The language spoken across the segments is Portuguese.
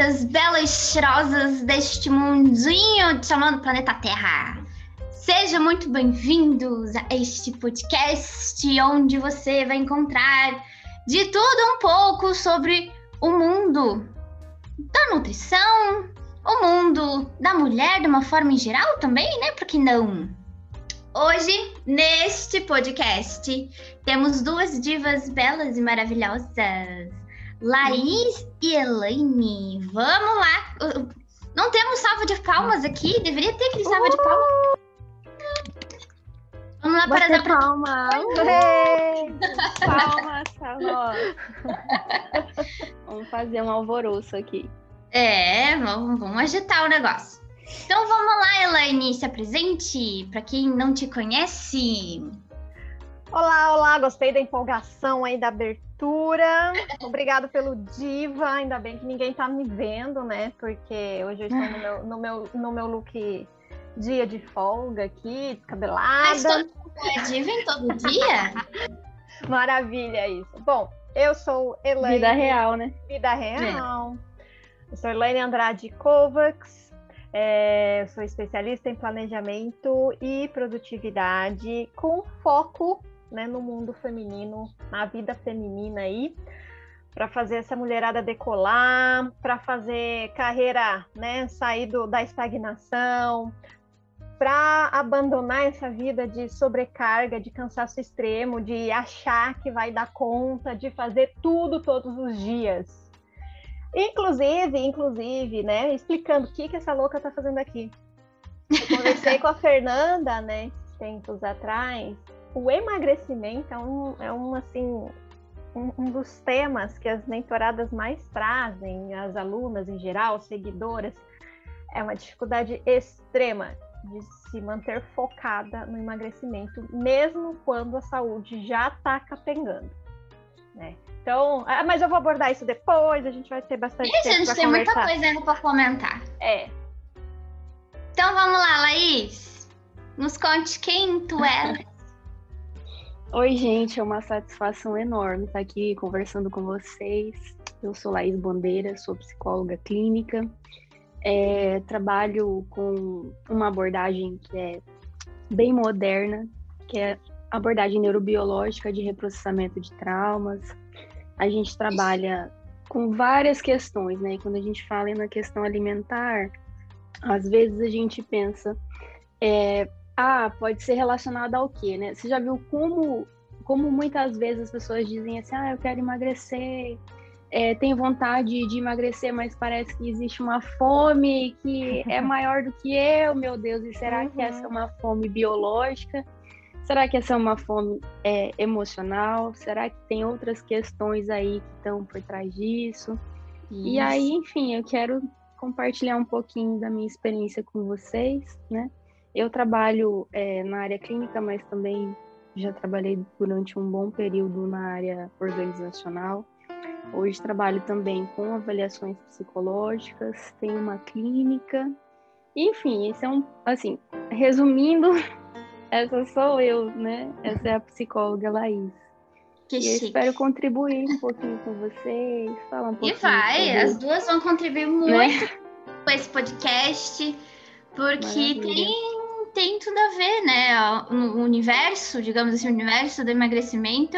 lindas, belas, cheirosas deste mundinho chamado Planeta Terra. Sejam muito bem-vindos a este podcast onde você vai encontrar de tudo um pouco sobre o mundo da nutrição, o mundo da mulher de uma forma em geral também, né? Por que não? Hoje, neste podcast, temos duas divas belas e maravilhosas. Laís e Elaine. Vamos lá. Não temos salva de palmas aqui? Deveria ter aquele salva de palmas. Vamos lá para dar palmas. palmas, palmas. Vamos fazer um alvoroço aqui. É, vamos, vamos agitar o negócio. Então vamos lá, Elaine, se apresente para quem não te conhece. Olá, olá, gostei da empolgação aí da abertura. Obrigado pelo diva, ainda bem que ninguém tá me vendo, né? Porque hoje eu estou no meu, no meu, no meu look dia de folga aqui, descabelada. Mas todo é diva em todo dia? Maravilha isso. Bom, eu sou Elaine. Vida real, né? Vida real. É. Eu sou Elaine Andrade Kovacs. É, sou especialista em planejamento e produtividade com foco né, no mundo feminino, na vida feminina aí, para fazer essa mulherada decolar, para fazer carreira, né, sair do, da estagnação, para abandonar essa vida de sobrecarga, de cansaço extremo, de achar que vai dar conta de fazer tudo todos os dias. Inclusive, inclusive, né, explicando o que que essa louca tá fazendo aqui. Eu conversei com a Fernanda, né, tempos atrás, o emagrecimento é um, é um assim, um, um, dos temas que as mentoradas mais trazem, as alunas em geral, seguidoras, é uma dificuldade extrema de se manter focada no emagrecimento, mesmo quando a saúde já está capengando. Né? Então, ah, mas eu vou abordar isso depois, a gente vai ter bastante e, tempo gente, tem muita coisa ainda para comentar. É. Então vamos lá, Laís. Nos conte quem tu é. Oi, gente, é uma satisfação enorme estar aqui conversando com vocês. Eu sou Laís Bandeira, sou psicóloga clínica. É, trabalho com uma abordagem que é bem moderna, que é abordagem neurobiológica de reprocessamento de traumas. A gente trabalha com várias questões, né? E quando a gente fala na questão alimentar, às vezes a gente pensa, é, ah, pode ser relacionado ao quê, né? Você já viu como, como muitas vezes as pessoas dizem assim, ah, eu quero emagrecer, é, tenho vontade de emagrecer, mas parece que existe uma fome que é maior do que eu, meu Deus, e será uhum. que essa é uma fome biológica? Será que essa é uma fome é, emocional? Será que tem outras questões aí que estão por trás disso? Isso. E aí, enfim, eu quero compartilhar um pouquinho da minha experiência com vocês, né? Eu trabalho é, na área clínica, mas também já trabalhei durante um bom período na área organizacional. Hoje trabalho também com avaliações psicológicas, tenho uma clínica. Enfim, esse é um, assim, resumindo, essa sou eu, né? Essa é a psicóloga Laís. Que e chique. eu espero contribuir um pouquinho com vocês, falar um pouquinho. E vai, sobre... as duas vão contribuir né? muito né? com esse podcast, porque Maravilha. tem tem tudo a ver, né? O universo, digamos assim, o universo do emagrecimento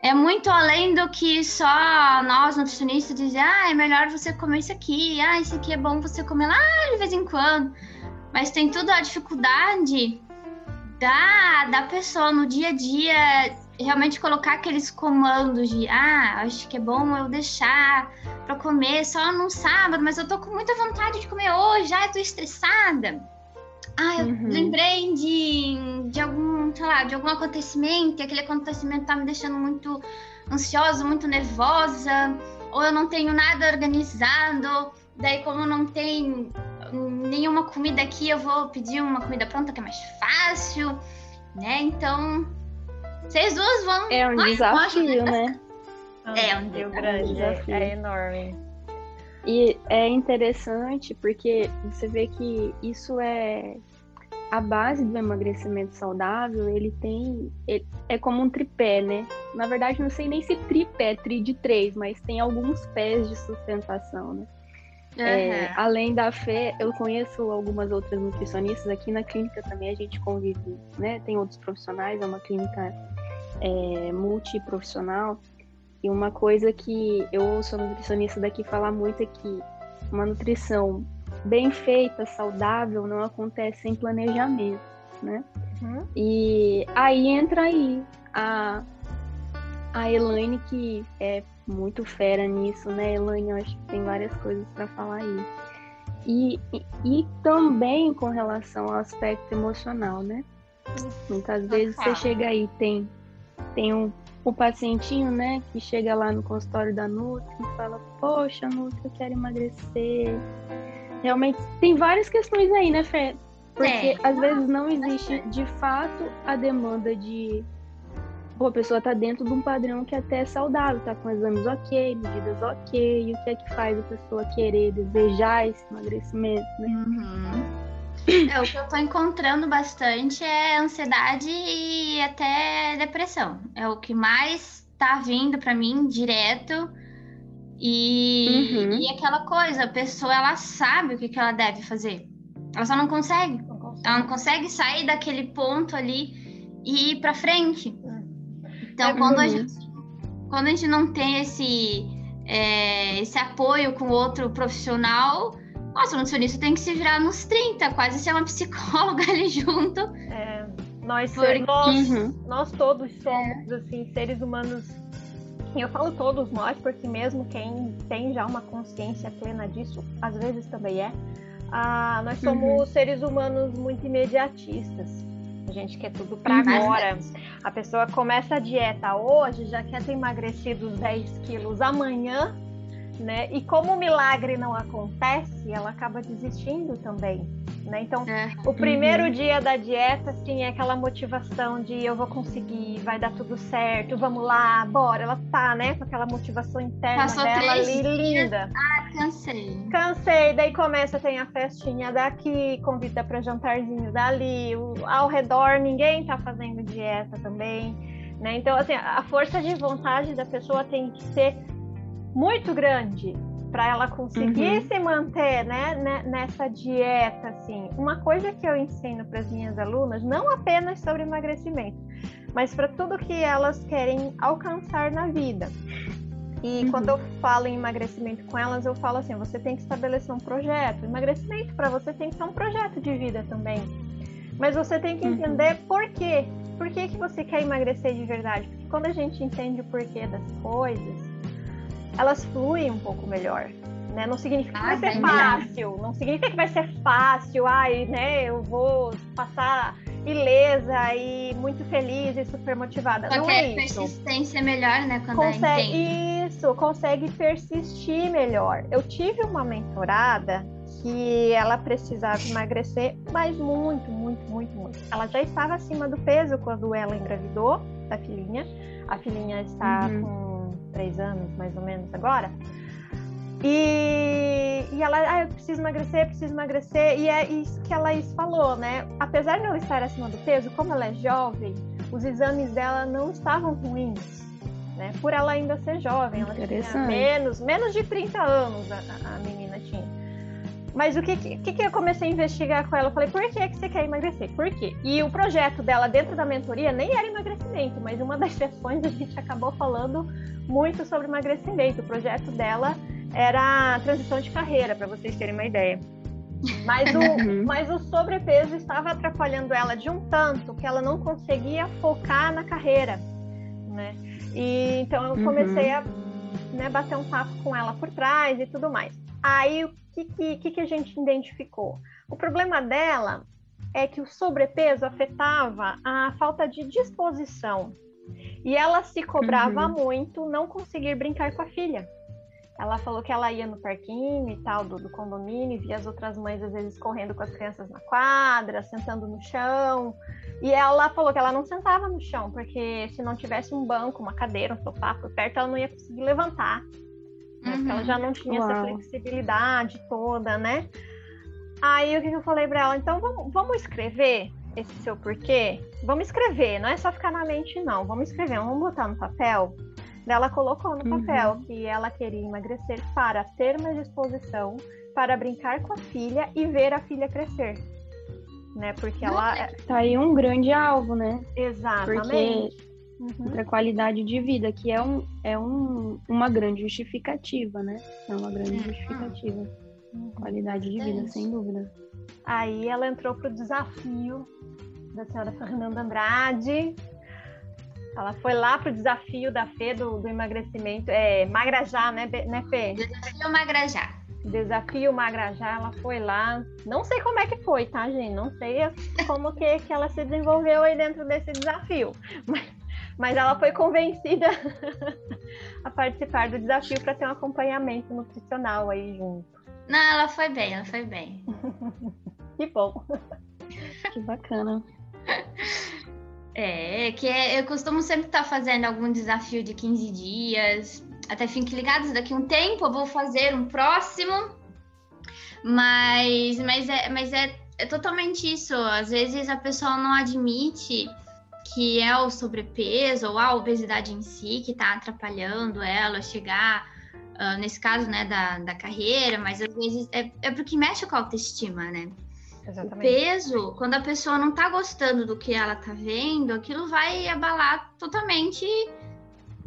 é muito além do que só nós, nutricionistas, dizer, ah, é melhor você comer isso aqui, ah, isso aqui é bom você comer lá de vez em quando. Mas tem tudo a dificuldade da, da pessoa no dia a dia realmente colocar aqueles comandos de, ah, acho que é bom eu deixar para comer só no sábado, mas eu tô com muita vontade de comer hoje, já tô estressada. Ah, eu uhum. lembrei de, de algum, sei lá, de algum acontecimento, e aquele acontecimento tá me deixando muito ansiosa, muito nervosa, ou eu não tenho nada organizado, daí como não tem nenhuma comida aqui, eu vou pedir uma comida pronta que é mais fácil, né? Então, vocês duas vão. É um desafio, né? É um desafio grande, é, é enorme. E é interessante porque você vê que isso é a base do emagrecimento saudável, ele tem. Ele, é como um tripé, né? Na verdade, não sei nem se tripé, tri de três, mas tem alguns pés de sustentação, né? Uhum. É, além da Fê, eu conheço algumas outras nutricionistas aqui na clínica também. A gente convive, né? Tem outros profissionais, é uma clínica é, multiprofissional. E uma coisa que eu a nutricionista daqui falar muito é que uma nutrição bem feita, saudável, não acontece sem planejamento, né? Uhum. E aí entra aí a, a Elaine, que é muito fera nisso, né, Elaine? Eu acho que tem várias coisas para falar aí. E, e, e, também com relação ao aspecto emocional, né? Muitas vezes você chega aí, tem, tem um, um pacientinho, né, que chega lá no consultório da Nutri e fala, poxa, Nutri, eu quero emagrecer. Realmente, tem várias questões aí, né, Fê? Porque é. às vezes não existe de fato a demanda de pô, a pessoa tá dentro de um padrão que até é saudável, tá com exames ok, medidas ok, e o que é que faz a pessoa querer, desejar esse emagrecimento, né? Uhum. É, o que eu tô encontrando bastante é ansiedade e até depressão. É o que mais tá vindo para mim direto. E, uhum. e aquela coisa, a pessoa ela sabe o que, que ela deve fazer. Ela só não consegue. não consegue. Ela não consegue sair daquele ponto ali e ir para frente. Então, é quando, a gente, quando a gente não tem esse, é, esse apoio com outro profissional, nossa, o nutricionista tem que se virar nos 30, quase ser uma psicóloga ali junto. É, nós, Porque... nós, uhum. nós todos somos, é. assim, seres humanos eu falo todos nós, porque mesmo quem tem já uma consciência plena disso, às vezes também é. Ah, nós somos uhum. seres humanos muito imediatistas. A gente quer tudo para uhum. agora. A pessoa começa a dieta hoje, já quer ter emagrecido 10 quilos amanhã, né? E como o milagre não acontece, ela acaba desistindo também. Né? Então, é. o primeiro uhum. dia da dieta, assim, é aquela motivação de eu vou conseguir, vai dar tudo certo, vamos lá, bora. Ela tá, né, com aquela motivação interna Passou dela ali, linda. Ah, cansei. Cansei, daí começa, tem a festinha daqui, convida para jantarzinho dali, ao redor ninguém tá fazendo dieta também, né? Então, assim, a força de vontade da pessoa tem que ser muito grande para ela conseguir uhum. se manter né, nessa dieta assim. Uma coisa que eu ensino para as minhas alunas, não apenas sobre emagrecimento, mas para tudo que elas querem alcançar na vida. E uhum. quando eu falo em emagrecimento com elas, eu falo assim: você tem que estabelecer um projeto. Emagrecimento para você tem que ser um projeto de vida também. Mas você tem que uhum. entender uhum. por quê. Por que, que você quer emagrecer de verdade? Porque quando a gente entende o porquê das coisas, elas fluem um pouco melhor. Né? Não significa que ah, vai ser fácil, melhor. não significa que vai ser fácil, ai, né, eu vou passar ilesa e muito feliz e super motivada. Só não que é a persistência é melhor, né, quando consegue, Isso, consegue persistir melhor. Eu tive uma mentorada que ela precisava emagrecer, mas muito, muito, muito, muito. Ela já estava acima do peso quando ela engravidou da filhinha. A filhinha está uhum. com três anos, mais ou menos agora. E, e ela, ah, eu preciso emagrecer, preciso emagrecer. E é isso que a Laís falou, né? Apesar de ela estar acima do peso, como ela é jovem, os exames dela não estavam ruins, né? Por ela ainda ser jovem, ela tinha menos, menos de 30 anos, a, a menina tinha. Mas o que, que, que eu comecei a investigar com ela? Eu falei, por que, que você quer emagrecer? Por quê? E o projeto dela dentro da mentoria nem era emagrecimento, mas uma das sessões a gente acabou falando muito sobre emagrecimento. O projeto dela era transição de carreira, para vocês terem uma ideia. Mas o, uhum. mas o sobrepeso estava atrapalhando ela de um tanto que ela não conseguia focar na carreira, né? E então eu comecei uhum. a né, bater um papo com ela por trás e tudo mais. Aí o que, que, que a gente identificou? O problema dela é que o sobrepeso afetava a falta de disposição. E ela se cobrava uhum. muito não conseguir brincar com a filha. Ela falou que ela ia no parquinho e tal do, do, condomínio, via as outras mães às vezes correndo com as crianças na quadra, sentando no chão. E ela falou que ela não sentava no chão, porque se não tivesse um banco, uma cadeira, um sofá por perto, ela não ia conseguir levantar Porque ela já não tinha Uau. essa flexibilidade toda, né? Aí o que eu falei para ela? Então vamos, vamos escrever esse seu porquê? Vamos escrever, não é só ficar na mente, não. Vamos escrever, vamos botar no papel. Ela colocou no papel uhum. que ela queria emagrecer para ter mais disposição para brincar com a filha e ver a filha crescer. Né? Porque ela. É tá aí um grande alvo, né? Exatamente. Porque uhum. para qualidade de vida, que é, um, é um, uma grande justificativa, né? É uma grande uhum. justificativa. Uhum. Qualidade de vida, sem dúvida. Aí ela entrou pro desafio da senhora Fernanda Andrade. Ela foi lá pro desafio da Fê do, do emagrecimento, é Magrajá, né, né Fê? Desafio Magrajá. Desafio Magrajá, ela foi lá. Não sei como é que foi, tá, gente? Não sei como que, que ela se desenvolveu aí dentro desse desafio. Mas, mas ela foi convencida a participar do desafio para ter um acompanhamento nutricional aí junto. Não, ela foi bem, ela foi bem. que bom. Que bacana. É, que é, eu costumo sempre estar tá fazendo algum desafio de 15 dias. Até fiquem ligados, daqui a um tempo eu vou fazer um próximo. Mas, mas, é, mas é, é totalmente isso. Às vezes a pessoa não admite que é o sobrepeso ou a obesidade em si que está atrapalhando ela chegar, uh, nesse caso, né, da, da carreira, mas às vezes é, é porque mexe com a autoestima, né? Exatamente. O peso, quando a pessoa não tá gostando do que ela tá vendo, aquilo vai abalar totalmente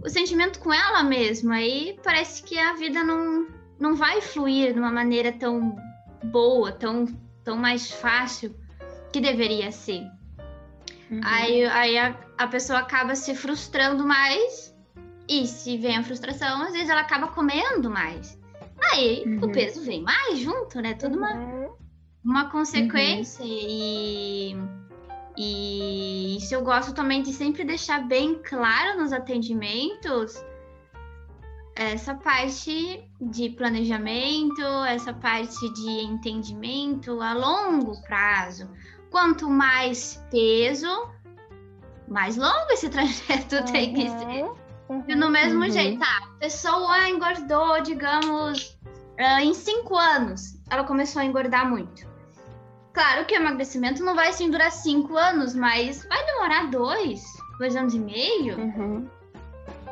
o sentimento com ela mesma. Aí parece que a vida não, não vai fluir de uma maneira tão boa, tão, tão mais fácil que deveria ser. Uhum. Aí, aí a, a pessoa acaba se frustrando mais. E se vem a frustração, às vezes ela acaba comendo mais. Aí uhum. o peso vem mais junto, né? Tudo uma, uhum uma consequência uhum. e, e isso eu gosto também de sempre deixar bem claro nos atendimentos essa parte de planejamento, essa parte de entendimento a longo prazo. Quanto mais peso, mais longo esse trajeto uhum. tem que ser. Uhum. E no mesmo uhum. jeito, tá? A pessoa engordou, digamos, uh, em cinco anos, ela começou a engordar muito. Claro que o emagrecimento não vai assim durar cinco anos, mas vai demorar dois, dois anos e meio. Uhum.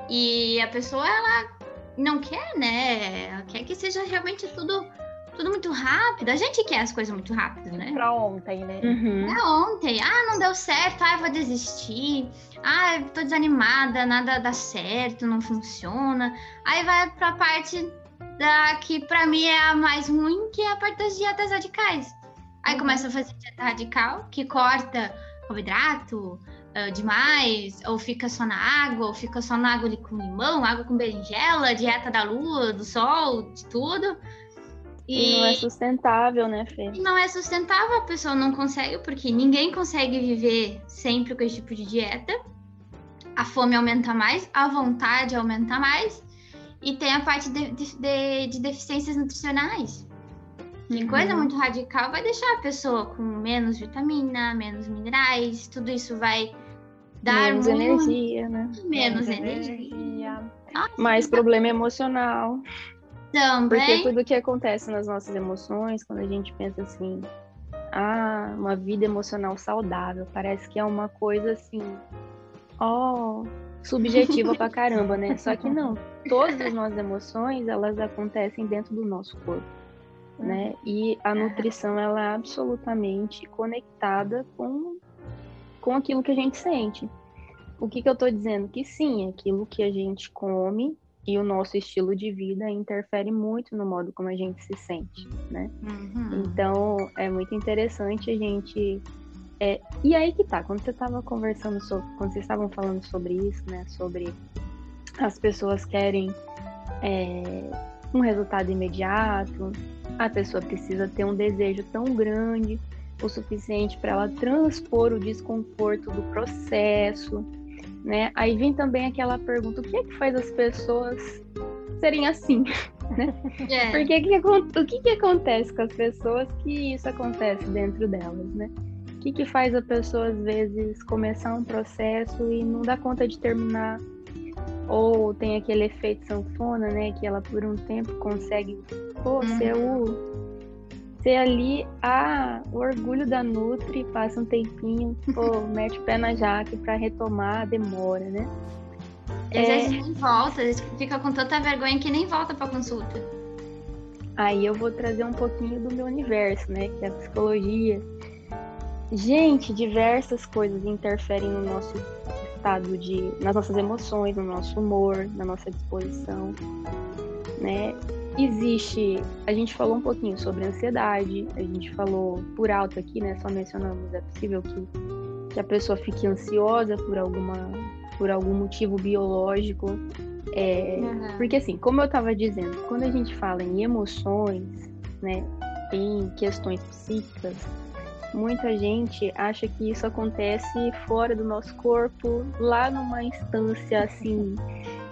E a pessoa, ela não quer, né? Ela quer que seja realmente tudo, tudo muito rápido. A gente quer as coisas muito rápido, né? Pra ontem, né? Uhum. É ontem. Ah, não deu certo. Ah, vou desistir. Ah, tô desanimada, nada dá certo, não funciona. Aí vai pra parte da que pra mim é a mais ruim, que é a parte das dietas radicais. Aí começa a fazer dieta radical, que corta carboidrato uh, demais, ou fica só na água, ou fica só na água ali com limão, água com berinjela, dieta da lua, do sol, de tudo. E, e não é sustentável, né, Fê? E não é sustentável, a pessoa não consegue, porque ninguém consegue viver sempre com esse tipo de dieta. A fome aumenta mais, a vontade aumenta mais, e tem a parte de, de, de deficiências nutricionais. Que coisa uhum. muito radical vai deixar a pessoa com menos vitamina, menos minerais, tudo isso vai dar menos muito... energia, né? Menos, menos energia. energia. Mais problema emocional. Também. Porque tudo que acontece nas nossas emoções, quando a gente pensa assim, ah, uma vida emocional saudável, parece que é uma coisa assim, ó, oh, subjetiva pra caramba, né? Só que não. Todas as nossas emoções, elas acontecem dentro do nosso corpo né? E a nutrição ela é absolutamente conectada com com aquilo que a gente sente. O que, que eu estou dizendo? Que sim, aquilo que a gente come e o nosso estilo de vida interfere muito no modo como a gente se sente, né? Uhum. Então é muito interessante a gente. É... E aí que tá, quando você estava conversando sobre, quando vocês estavam falando sobre isso, né? Sobre as pessoas querem é, um resultado imediato, a pessoa precisa ter um desejo tão grande o suficiente para ela transpor o desconforto do processo, né? Aí vem também aquela pergunta: o que é que faz as pessoas serem assim? Né? É. Porque que, o que, que acontece com as pessoas que isso acontece dentro delas, né? O que, que faz a pessoa, às vezes, começar um processo e não dá conta de terminar? Ou tem aquele efeito sanfona, né? Que ela por um tempo consegue pô, uhum. ser o. Ser ali a, o orgulho da Nutri, passa um tempinho, pô, mete o pé na jaque para retomar, demora, né? E às é... vezes nem volta, às vezes fica com tanta vergonha que nem volta pra consulta. Aí eu vou trazer um pouquinho do meu universo, né? Que é a psicologia. Gente, diversas coisas interferem no nosso estado de. nas nossas emoções, no nosso humor, na nossa disposição. Né? Existe. A gente falou um pouquinho sobre ansiedade, a gente falou por alto aqui, né? Só mencionamos, é possível que, que a pessoa fique ansiosa por alguma por algum motivo biológico. É, uhum. Porque assim, como eu estava dizendo, quando a gente fala em emoções, né, em questões psíquicas, muita gente acha que isso acontece fora do nosso corpo, lá numa instância assim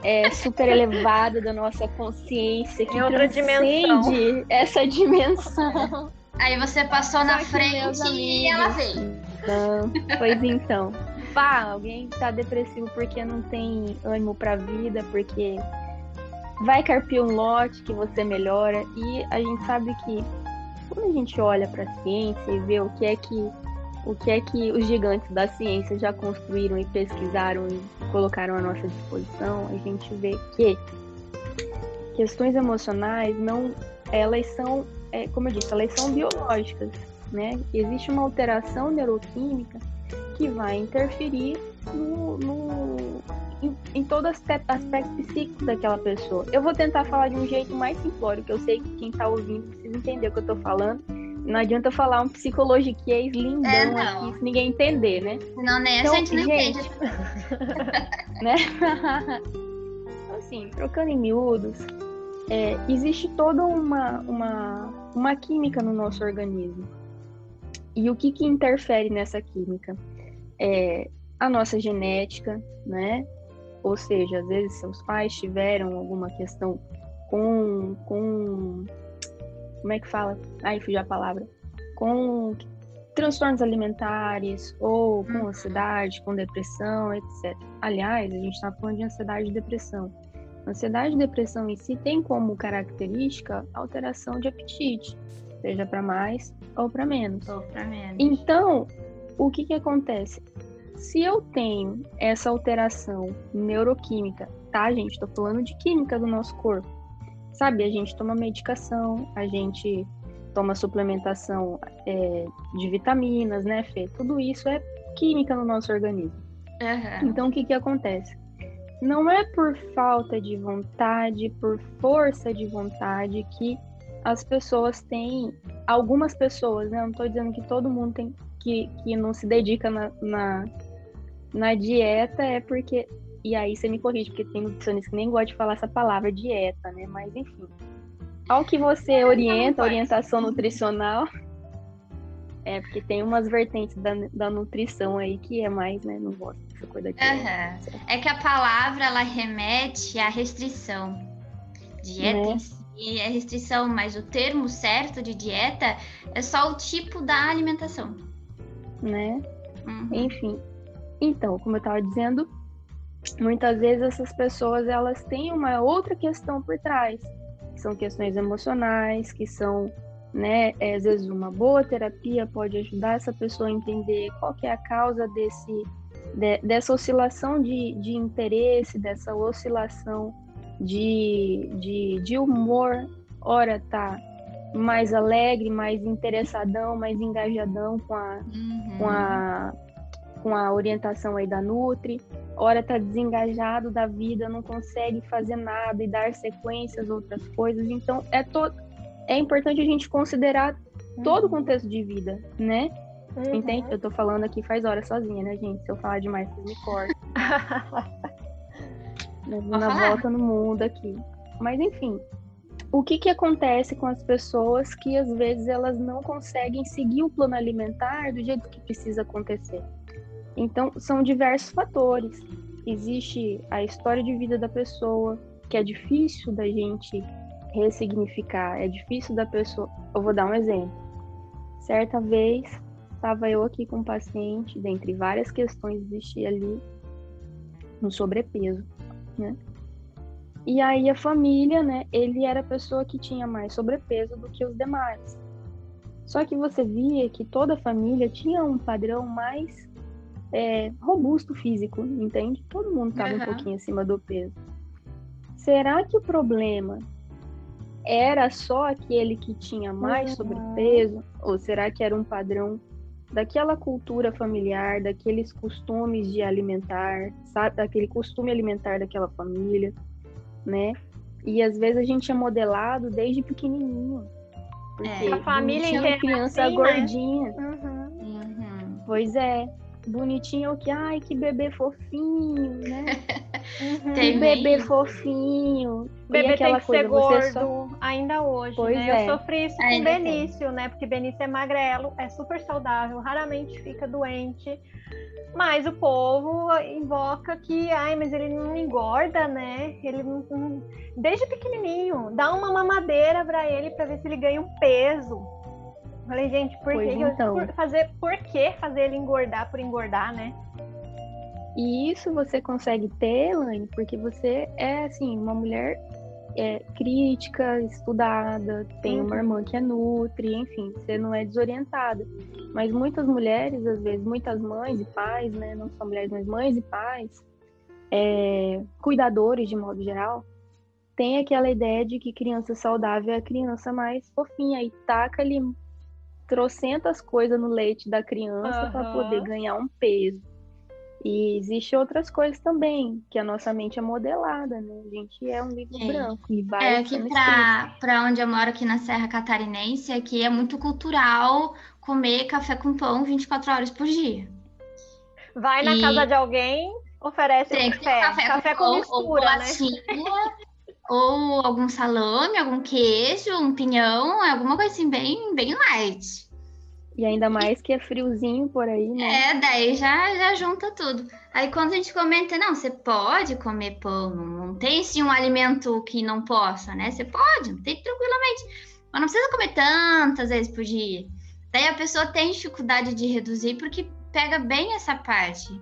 é, super elevada da nossa consciência que em outra dimensão. essa dimensão. Aí você passou na frente e ela veio. Então, pois então pá, alguém tá depressivo porque não tem ânimo pra vida, porque vai carpir um lote que você melhora. E a gente sabe que quando a gente olha para a ciência e vê o que é que o que é que os gigantes da ciência já construíram e pesquisaram e colocaram à nossa disposição, a gente vê que questões emocionais não, elas são, é, como eu disse, elas são biológicas, né? Existe uma alteração neuroquímica que vai interferir no, no em, em, todo aspecto, aspecto psíquico daquela pessoa. Eu vou tentar falar de um jeito mais simplório, que eu sei que quem está ouvindo precisa entender o que eu estou falando. Não adianta falar um psicologiquez lindão é, aqui se ninguém entender, né? Não, nem então, a gente não gente, entende. né? assim, trocando em miúdos, é, existe toda uma, uma, uma química no nosso organismo. E o que, que interfere nessa química? É a nossa genética, né? Ou seja, às vezes seus pais tiveram alguma questão com, com como é que fala? Aí fugiu a palavra. Com transtornos alimentares ou com uhum. ansiedade, com depressão, etc. Aliás, a gente está falando de ansiedade e depressão. Ansiedade e depressão em si tem como característica alteração de apetite, seja para mais ou para menos. Ou para menos. Então, o que que acontece? Se eu tenho essa alteração neuroquímica, tá, gente? Estou falando de química do nosso corpo. Sabe, a gente toma medicação, a gente toma suplementação é, de vitaminas, né, Fê? Tudo isso é química no nosso organismo. Uhum. Então, o que que acontece? Não é por falta de vontade, por força de vontade que as pessoas têm, algumas pessoas, né? Eu não estou dizendo que todo mundo tem que, que não se dedica na, na, na dieta, é porque. E aí você me corrige, porque tem nutricionista que nem gosta de falar essa palavra dieta, né? Mas enfim. Ao que você orienta, orientação nutricional. É, porque tem umas vertentes da, da nutrição aí que é mais, né? Não gosto dessa coisa aqui. Uhum. É que a palavra ela remete à restrição. Dieta né? em si é restrição, mas o termo certo de dieta é só o tipo da alimentação. Né? Uhum. Enfim. Então, como eu estava dizendo, muitas vezes essas pessoas elas têm uma outra questão por trás. São questões emocionais, que são, né, é, às vezes uma boa terapia pode ajudar essa pessoa a entender qual que é a causa desse, de, dessa oscilação de, de interesse, dessa oscilação de, de, de humor, ora tá mais alegre, mais interessadão, mais engajadão com a, uhum. com a, com a orientação aí da Nutri, ora tá desengajado da vida, não consegue fazer nada e dar sequências, outras coisas. Então é todo é importante a gente considerar uhum. todo o contexto de vida, né? Uhum. Entende? Eu tô falando aqui faz hora sozinha, né, gente? Se eu falar demais, vocês me cortam. na volta no mundo aqui. Mas enfim, o que, que acontece com as pessoas que às vezes elas não conseguem seguir o plano alimentar do jeito que precisa acontecer? Então, são diversos fatores. Existe a história de vida da pessoa, que é difícil da gente ressignificar, é difícil da pessoa. Eu vou dar um exemplo. Certa vez, estava eu aqui com um paciente, dentre várias questões existia ali um sobrepeso né? E aí a família, né, ele era a pessoa que tinha mais sobrepeso do que os demais. Só que você via que toda a família tinha um padrão mais é, robusto físico, entende? Todo mundo estava uhum. um pouquinho acima do peso. Será que o problema era só aquele que tinha mais uhum. sobrepeso? Ou será que era um padrão daquela cultura familiar, daqueles costumes de alimentar, sabe? Daquele costume alimentar daquela família, né? E às vezes a gente é modelado desde pequenininho. Porque é. a família inteira criança assim, né? gordinha. Né? Uhum. Uhum. Pois é bonitinho o que, ai, que bebê fofinho, né? Uhum. Que bebê fofinho. Bebê tem que ser gordo, só... ainda hoje, pois né? É. Eu sofri isso com Benício, tem. né? Porque Benício é magrelo, é super saudável, raramente fica doente. Mas o povo invoca que, ai, mas ele não engorda, né? Ele não, não... desde pequenininho, dá uma mamadeira para ele para ver se ele ganha um peso. Falei, gente, por que então. por fazer, por que fazer ele engordar por engordar, né? E isso você consegue ter, Elaine, porque você é assim, uma mulher é, crítica, estudada, tem uhum. uma irmã que é nutri, enfim, você não é desorientada. Mas muitas mulheres, às vezes, muitas mães e pais, né? Não só mulheres, mas mães e pais, é, cuidadores de modo geral, tem aquela ideia de que criança saudável é a criança mais fofinha e taca ali trocentas coisas no leite da criança uhum. para poder ganhar um peso. E existe outras coisas também, que a nossa mente é modelada, né? A gente é um livro é. branco e vai É que para onde eu moro aqui na Serra Catarinense, aqui é muito cultural comer café com pão 24 horas por dia. Vai na e... casa de alguém, oferece um café, café, café com, com mistura, né? Ou algum salame, algum queijo, um pinhão, alguma coisa assim bem, bem light. E ainda mais que é friozinho por aí, né? É, daí já, já junta tudo. Aí quando a gente comenta, não, você pode comer pão, não tem sim um alimento que não possa, né? Você pode, tem tranquilamente. Mas não precisa comer tantas vezes por dia. Daí a pessoa tem dificuldade de reduzir porque pega bem essa parte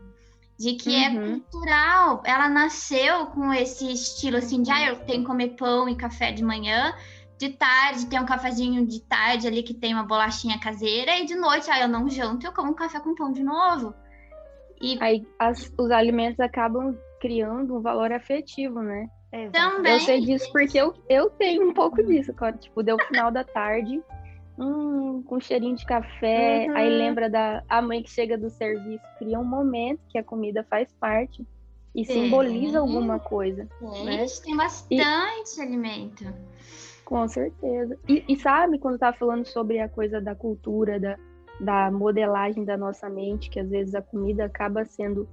de que é uhum. é cultural. Ela nasceu com esse estilo assim de ah, eu tenho que comer pão e café de manhã, de tarde tem um cafezinho de tarde ali que tem uma bolachinha caseira, e de noite, ah, eu não janto, eu como um café com pão de novo. E aí as, os alimentos acabam criando um valor afetivo, né? Também. Eu sei disso porque eu, eu tenho um pouco disso, quando, tipo, deu o final da tarde hum, com cheirinho de café, uhum. aí lembra da a mãe que chega do serviço, cria um momento que a comida faz parte e Sim. simboliza alguma coisa. Sim, né? tem bastante e, alimento. Com certeza. E, e sabe quando tá falando sobre a coisa da cultura, da, da modelagem da nossa mente, que às vezes a comida acaba sendo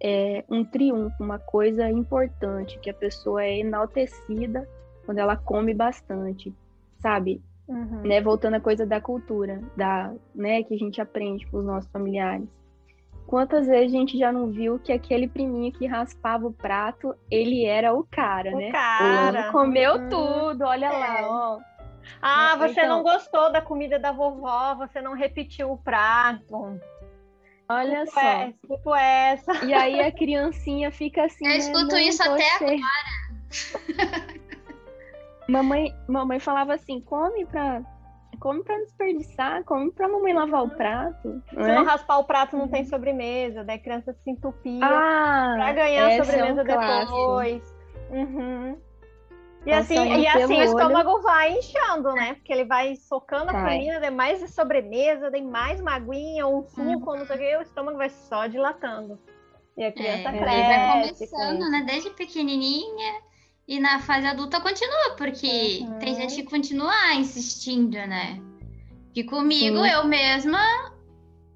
é, um triunfo, uma coisa importante, que a pessoa é enaltecida quando ela come bastante, sabe? Uhum. Né, voltando à coisa da cultura, da, né, que a gente aprende com os nossos familiares. Quantas vezes a gente já não viu que aquele priminho que raspava o prato, ele era o cara, o né? Cara. O comeu uhum. tudo, olha é. lá, ó. Ah, né, você então... não gostou da comida da vovó, você não repetiu o prato. Olha tipo só. É, tipo essa. E aí a criancinha fica assim. Eu né, escuto né? isso até agora. Mamãe, mamãe falava assim: come pra, come pra desperdiçar, come pra mamãe lavar o prato. Se não, é? raspar o prato, não tem sobremesa, daí a criança se entupia ah, pra ganhar a sobremesa é um depois. Uhum. E assim, e assim o estômago vai inchando, né? Porque ele vai socando a comida, tem mais sobremesa, tem mais maguinha, um suco, uhum. não sei o que, o estômago vai só dilatando. E a criança é, cresce. Vai começando, né? Desde pequenininha e na fase adulta continua, porque uhum. tem gente que continua insistindo, né? Que comigo, Sim. eu mesma,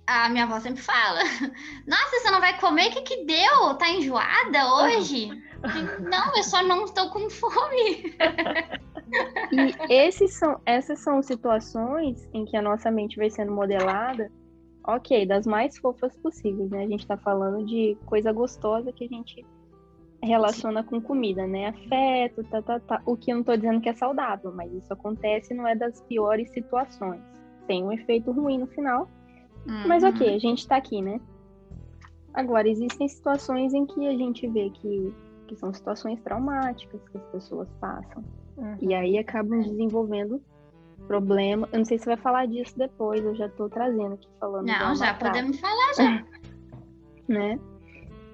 a minha avó sempre fala: Nossa, você não vai comer? O que, que deu? Tá enjoada hoje? não, eu só não estou com fome. e esses são, essas são situações em que a nossa mente vai sendo modelada, ok, das mais fofas possíveis, né? A gente tá falando de coisa gostosa que a gente relaciona com comida, né? Afeto, tá, tá, tá. O que eu não tô dizendo que é saudável, mas isso acontece não é das piores situações. Tem um efeito ruim no final. Uhum. Mas ok, a gente tá aqui, né? Agora, existem situações em que a gente vê que, que são situações traumáticas que as pessoas passam. Uhum. E aí acabam desenvolvendo problema. Eu não sei se vai falar disso depois, eu já tô trazendo aqui falando. Não, já podemos falar já. né?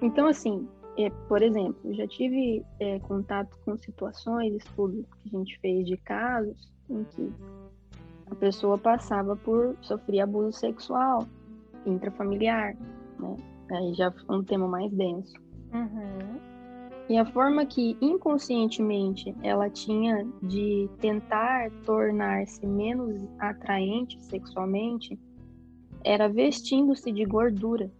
Então, assim, é, por exemplo, já tive é, contato com situações, estudos que a gente fez de casos em que a pessoa passava por sofrer abuso sexual intrafamiliar, né? Aí já é um tema mais denso. Uhum. E a forma que inconscientemente ela tinha de tentar tornar-se menos atraente sexualmente era vestindo-se de gordura.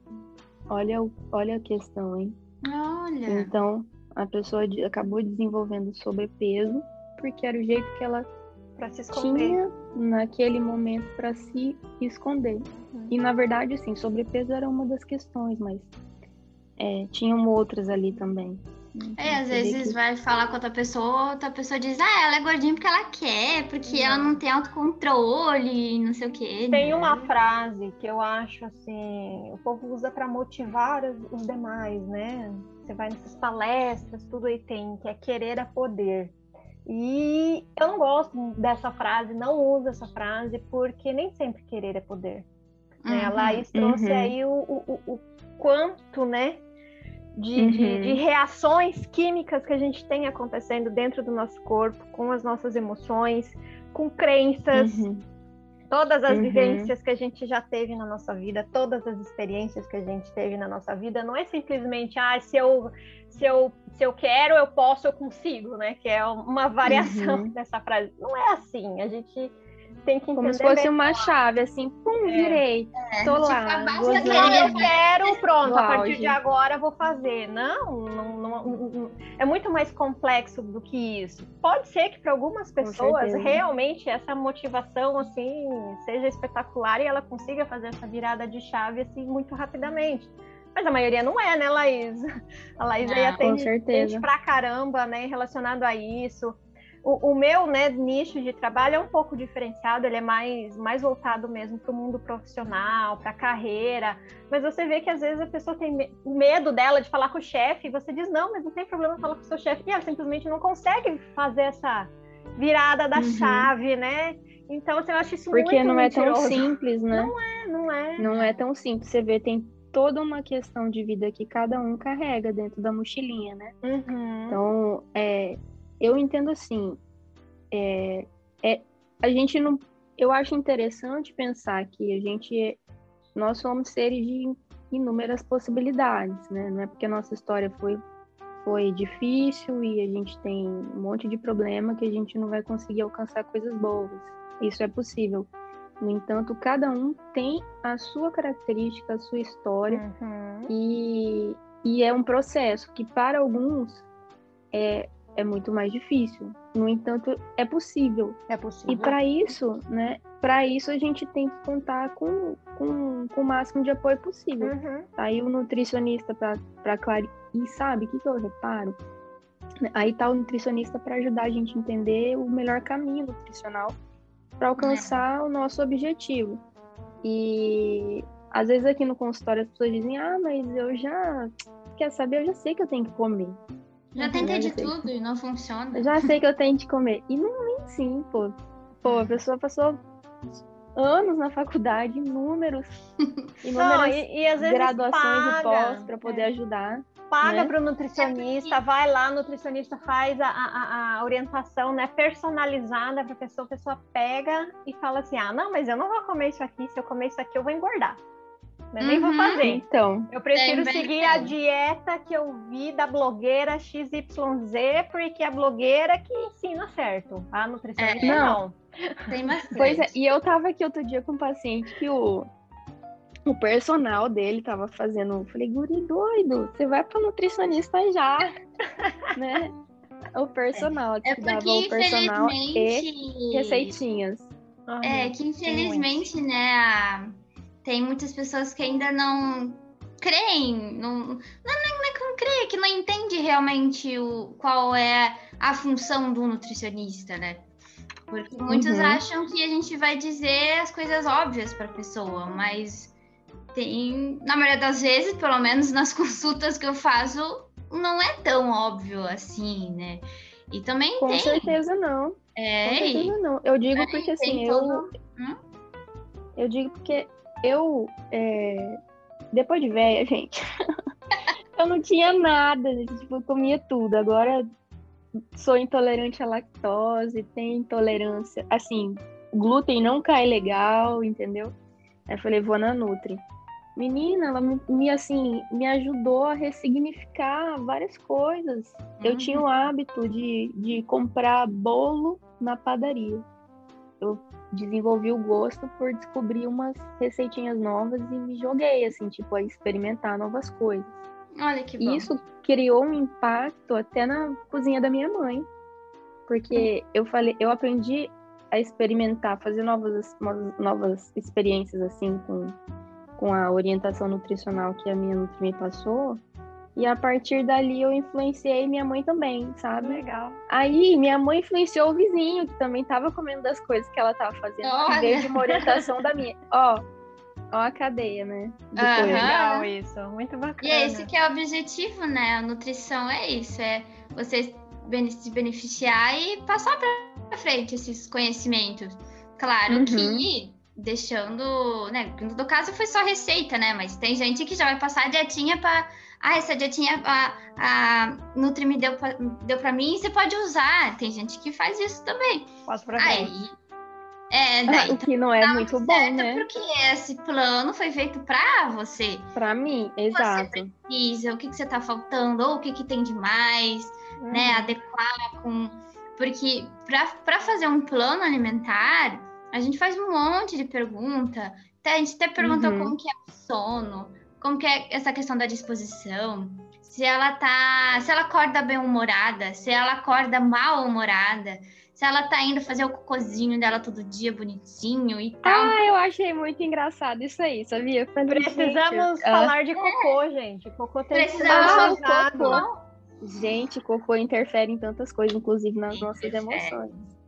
Olha, olha a questão, hein? Olha. Então, a pessoa acabou desenvolvendo sobrepeso porque era o jeito que ela tinha naquele momento para se esconder. Uhum. E na verdade, assim, sobrepeso era uma das questões, mas é, tinham outras ali também. É, às vezes que... vai falar com outra pessoa, outra pessoa diz, ah, ela é gordinha porque ela quer, porque ela não tem autocontrole, não sei o quê. Tem né? uma frase que eu acho assim, o povo usa para motivar os demais, né? Você vai nessas palestras, tudo aí tem, que é querer a poder. E eu não gosto dessa frase, não uso essa frase, porque nem sempre querer é poder. Uhum, né? A Laís trouxe uhum. aí o, o, o, quanto, né, de, uhum. de, de, reações químicas que a gente tem acontecendo dentro do nosso corpo, com as nossas emoções, com crenças, uhum. todas as uhum. vivências que a gente já teve na nossa vida, todas as experiências que a gente teve na nossa vida, não é simplesmente, ah, se eu, se eu, se eu quero, eu posso, eu consigo, né? Que é uma variação uhum. dessa frase. Não é assim, a gente tem que entender. Como se fosse uma chave, assim, pum, é. virei. É. Tô tipo, lá. eu quero, pronto, a partir de agora vou fazer. Não, não, não, não, é muito mais complexo do que isso. Pode ser que para algumas pessoas realmente essa motivação assim seja espetacular e ela consiga fazer essa virada de chave assim muito rapidamente. Mas a maioria não é, né, Laís? A Laís aí atende gente pra caramba, né, relacionado a isso. O, o, meu né, nicho de trabalho é um pouco diferenciado, ele é mais, mais voltado mesmo para o mundo profissional, para a carreira. Mas você vê que às vezes a pessoa tem o medo dela de falar com o chefe, e você diz, não, mas não tem problema falar com o seu chefe, e ela simplesmente não consegue fazer essa virada da uhum. chave, né? Então, assim, eu acho isso Porque muito não mentiroso. é tão simples, né? Não é, não é. Não é tão simples. Você vê, tem toda uma questão de vida que cada um carrega dentro da mochilinha, né? Uhum. Então, é, eu entendo assim, é, é, a gente não, eu acho interessante pensar que a gente, nós somos seres de inúmeras possibilidades, né? Não é porque a nossa história foi foi difícil e a gente tem um monte de problema que a gente não vai conseguir alcançar coisas boas. Isso é possível. No entanto, cada um tem a sua característica, a sua história uhum. e, e é um processo que para alguns é, é muito mais difícil. No entanto, é possível. É possível. E para isso, né? Para isso a gente tem que contar com, com, com o máximo de apoio possível. Uhum. Aí o nutricionista para clarear. E sabe o que, que eu reparo? Aí tá o nutricionista para ajudar a gente a entender o melhor caminho nutricional para alcançar é. o nosso objetivo. E às vezes aqui no consultório as pessoas dizem: Ah, mas eu já. Quer saber? Eu já sei que eu tenho que comer. Já uhum, tentei de tudo e não funciona. Eu já sei que eu tenho que comer. E não é assim, pô. Pô, a pessoa passou anos na faculdade, inúmeros, inúmeras não, e, e graduações paga, e pós para poder é. ajudar. Paga né? para o nutricionista, vai lá, o nutricionista faz a, a, a orientação né, personalizada para a pessoa, a pessoa pega e fala assim: ah, não, mas eu não vou comer isso aqui, se eu comer isso aqui eu vou engordar. Eu nem vou uhum. fazer. Então. Eu prefiro seguir a dieta que eu vi da blogueira XYZ, porque é a blogueira que ensina certo. A nutricionista é, não. Tem bastante. Pois é, e eu tava aqui outro dia com um paciente que o, o personal dele tava fazendo. Eu falei, guri doido, você vai pra nutricionista já. né? O personal, é, que dava o personal e receitinhas. É, que infelizmente, né, a tem muitas pessoas que ainda não creem, não, não, não, é que não crê, que não entende realmente o, qual é a função do nutricionista, né? Porque muitos uhum. acham que a gente vai dizer as coisas óbvias para a pessoa, mas tem, na maioria das vezes, pelo menos nas consultas que eu faço, não é tão óbvio assim, né? E também Com tem. Com certeza não. É. Com certeza não. Eu digo é, porque assim, todo... eu. Hum? Eu digo porque eu, é, depois de velha, gente, eu não tinha nada, tipo, eu comia tudo. Agora sou intolerante à lactose, tenho intolerância, assim, glúten não cai legal, entendeu? Aí eu falei, vou na Nutri. Menina, ela me, assim, me ajudou a ressignificar várias coisas. Uhum. Eu tinha o hábito de, de comprar bolo na padaria. Eu desenvolvi o gosto por descobrir umas receitinhas novas e me joguei, assim, tipo, a experimentar novas coisas. Olha que bom. Isso criou um impacto até na cozinha da minha mãe. Porque eu falei, eu aprendi a experimentar, fazer novas, novas experiências, assim, com com a orientação nutricional que a minha Nutri me passou. E a partir dali eu influenciei minha mãe também, sabe? Legal. Aí minha mãe influenciou o vizinho, que também estava comendo das coisas que ela estava fazendo. Olha. Veio de uma orientação da minha. Ó, ó a cadeia, né? Uhum. Legal isso, muito bacana. E é esse que é o objetivo, né? A nutrição é isso, é você se beneficiar e passar para frente esses conhecimentos. Claro uhum. que deixando, né? No caso foi só receita, né? Mas tem gente que já vai passar a dietinha para ah, essa dietinha a, a Nutri me deu pra, deu para mim, você pode usar. Tem gente que faz isso também. Posso pra Aí, é, daí, o que não é muito bom, né? Porque esse plano foi feito para você. Para mim, exato. Você precisa, o que, que você tá faltando, ou o que, que tem de mais, hum. né? Adequar com. Porque para fazer um plano alimentar, a gente faz um monte de pergunta. A gente até pergunta uhum. como que é o sono, como que é essa questão da disposição, se ela tá, se ela acorda bem humorada, se ela acorda mal humorada, se ela tá indo fazer o cocôzinho dela todo dia bonitinho e tal. Ah, eu achei muito engraçado isso aí, sabia? Falei, Precisamos gente, falar de cocô, é. gente. Cocô tem Precisamos que ser cocô. Gente, cocô interfere em tantas coisas, inclusive nas nossas emoções.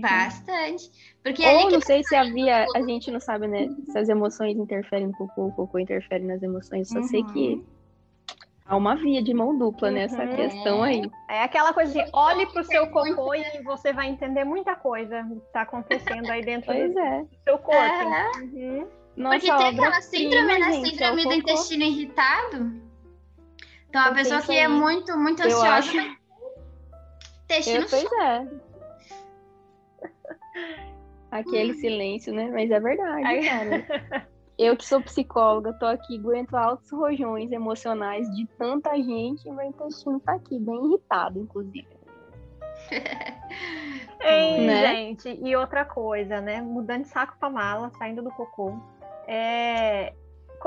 Bastante. Porque Ou não sei se havia, a gente não sabe, né? Se as emoções interferem no cocô, o cocô interfere nas emoções. Só uhum. sei que uhum. há uma via de mão dupla nessa uhum. questão aí. É aquela coisa de olhe pro seu cocô e você vai entender muita coisa que tá acontecendo aí dentro pois do, é. seu corpo. Uhum. Nossa, Porque tem aquela síndrome, né? Síndrome do intestino irritado. Então, a pessoa que é muito, muito ansiosa. Acho... Intestino eu, pois é. Aquele silêncio, né? Mas é verdade, cara. Eu que sou psicóloga, tô aqui, aguento altos rojões emocionais de tanta gente e meu intestino tá aqui, bem irritado, inclusive. Ei, né? gente, e outra coisa, né? Mudando de saco pra mala, saindo do cocô. É,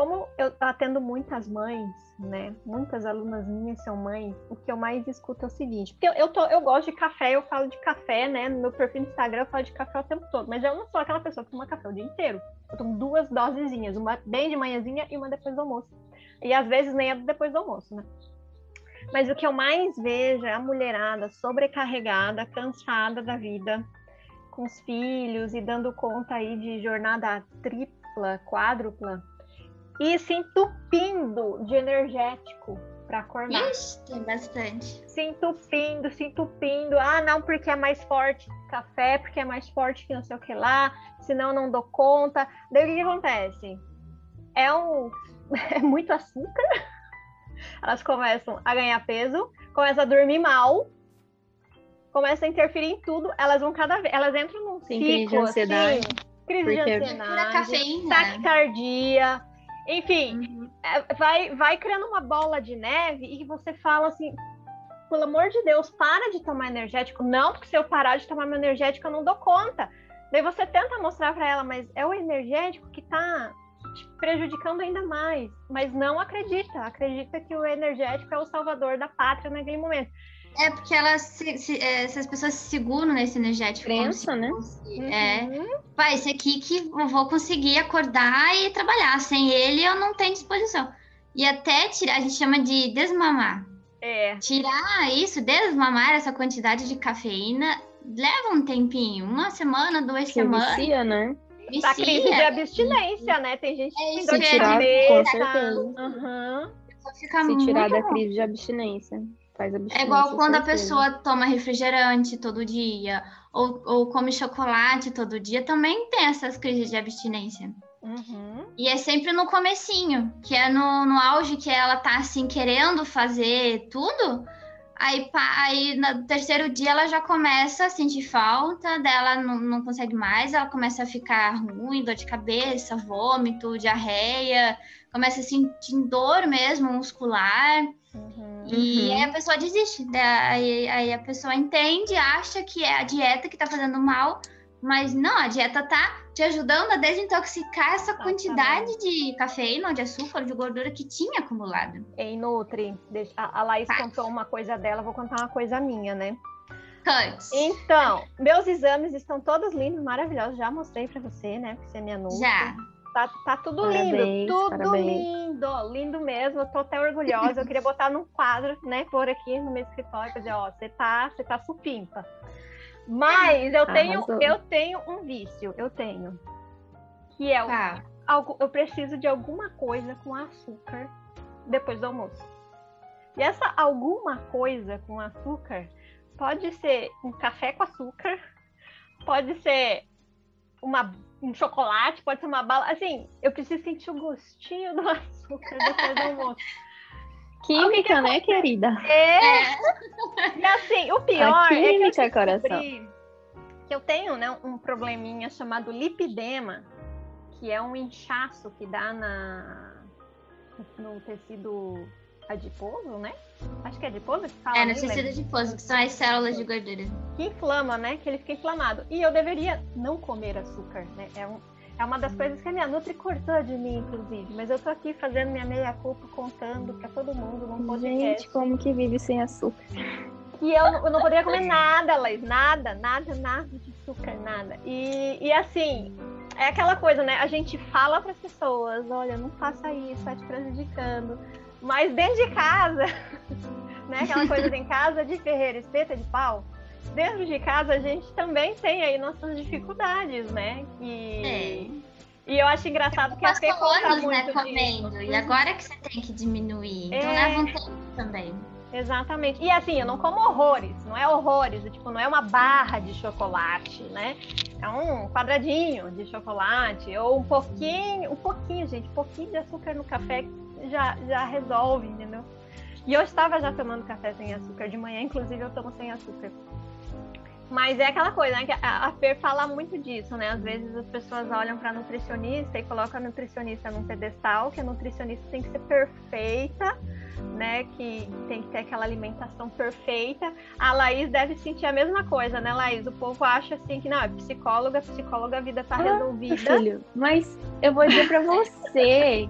como eu atendo muitas mães, né? Muitas alunas minhas são mães, o que eu mais escuto é o seguinte, porque eu, eu, tô, eu gosto de café, eu falo de café, né? No meu perfil no Instagram eu falo de café o tempo todo, mas eu não sou aquela pessoa que toma café o dia inteiro. Eu tomo duas dosezinhas, uma bem de manhãzinha e uma depois do almoço. E às vezes nem é depois do almoço, né? Mas o que eu mais vejo é a mulherada sobrecarregada, cansada da vida, com os filhos e dando conta aí de jornada tripla, quádrupla, e se entupindo de energético para acordar. Ixi, tem bastante. Se entupindo, se entupindo. Ah, não, porque é mais forte café, porque é mais forte que não sei o que lá, senão não dou conta. Daí o que, que acontece? É um. É muito açúcar. Elas começam a ganhar peso, começam a dormir mal, começam a interferir em tudo. Elas vão cada vez. Elas entram num Sim, ciclo. Crise de ansiedade. Assim, crise de ansiedade. Taquicardia enfim, uhum. é, vai, vai criando uma bola de neve e você fala assim: pelo amor de Deus, para de tomar energético. Não, porque se eu parar de tomar meu energético, eu não dou conta. Daí você tenta mostrar para ela, mas é o energético que tá te prejudicando ainda mais. Mas não acredita. Acredita que o energético é o salvador da pátria naquele momento. É porque elas se, se, é, essas pessoas se seguram nesse energético. Crença, né? É. Uhum. Pai, esse aqui que eu vou conseguir acordar e trabalhar. Sem ele, eu não tenho disposição. E até tirar, a gente chama de desmamar. É. Tirar isso, desmamar essa quantidade de cafeína, leva um tempinho. Uma semana, duas que semanas. Vicia, né? Vicia. Da crise de abstinência, né? Tem gente que é isso, tirar, com certeza. Uhum. Se tirar da crise de abstinência faz É igual quando a pessoa toma refrigerante todo dia, ou, ou come chocolate todo dia, também tem essas crises de abstinência. Uhum. E é sempre no comecinho, que é no, no auge que ela tá assim querendo fazer tudo. Aí, aí no terceiro dia ela já começa a sentir falta, dela não, não consegue mais, ela começa a ficar ruim, dor de cabeça, vômito, diarreia, começa a sentir dor mesmo muscular. Uhum. E uhum. aí a pessoa desiste. Aí, aí a pessoa entende, acha que é a dieta que tá fazendo mal, mas não, a dieta tá te ajudando a desintoxicar essa quantidade de cafeína, de açúcar, de gordura que tinha acumulado. Ei, Nutri, deixa, a Laís contou uma coisa dela, vou contar uma coisa minha, né? Cuts. Então, meus exames estão todos lindos, maravilhosos. Já mostrei para você, né? Porque você é minha Nutri. Já. Tá, tá tudo parabéns, lindo, tudo parabéns. lindo, lindo mesmo. Eu tô até orgulhosa. Eu queria botar num quadro, né? Por aqui no meu escritório, dizer, ó, você tá, você tá supimpa. Mas eu tenho, eu tenho um vício, eu tenho. Que é o, tá. algo, eu preciso de alguma coisa com açúcar depois do almoço. E essa alguma coisa com açúcar pode ser um café com açúcar, pode ser uma, um chocolate, pode ser uma bala. Assim, eu preciso sentir o gostinho do açúcar depois do almoço. Química, que né, querida? É. é. E assim, o pior química, é que eu coração. que eu tenho, né, um probleminha chamado lipidema, que é um inchaço que dá na no tecido adiposo, né? Acho que é adiposo que fala. É, no tecido adiposo, que são as células de gordura. Que inflama, né? Que ele fica inflamado. E eu deveria não comer açúcar, né? É um, é uma das coisas que a minha Nutri cortou de mim, inclusive. Mas eu tô aqui fazendo minha meia-culpa, contando para todo mundo num podcast. Gente, como que vive sem açúcar? E eu, eu não poderia comer nada, Laís. Nada, nada, nada de açúcar, nada. E, e assim, é aquela coisa, né? A gente fala para as pessoas, olha, não faça isso, tá te prejudicando. Mas dentro de casa, né? Aquela coisa em casa de ferreira, espeta de pau dentro de casa a gente também tem aí nossas dificuldades, né? E, é. e eu acho engraçado que a Fê conta anos, muito né, comendo, disso. e agora que você tem que diminuir. Então é... leva um tempo também. Exatamente. E assim, eu não como horrores, não é horrores, tipo, não é uma barra de chocolate, né? É um quadradinho de chocolate, ou um pouquinho, um pouquinho, gente, um pouquinho de açúcar no café já, já resolve, entendeu? E eu estava já tomando café sem açúcar de manhã, inclusive eu tomo sem açúcar. Mas é aquela coisa, né? Que a Fer fala muito disso, né? Às vezes as pessoas olham para nutricionista e colocam a nutricionista num pedestal, que a nutricionista tem que ser perfeita, né? Que tem que ter aquela alimentação perfeita. A Laís deve sentir a mesma coisa, né, Laís? O povo acha assim que não, é psicóloga, psicóloga, a vida tá ah, resolvida. Filho, mas eu vou dizer para você,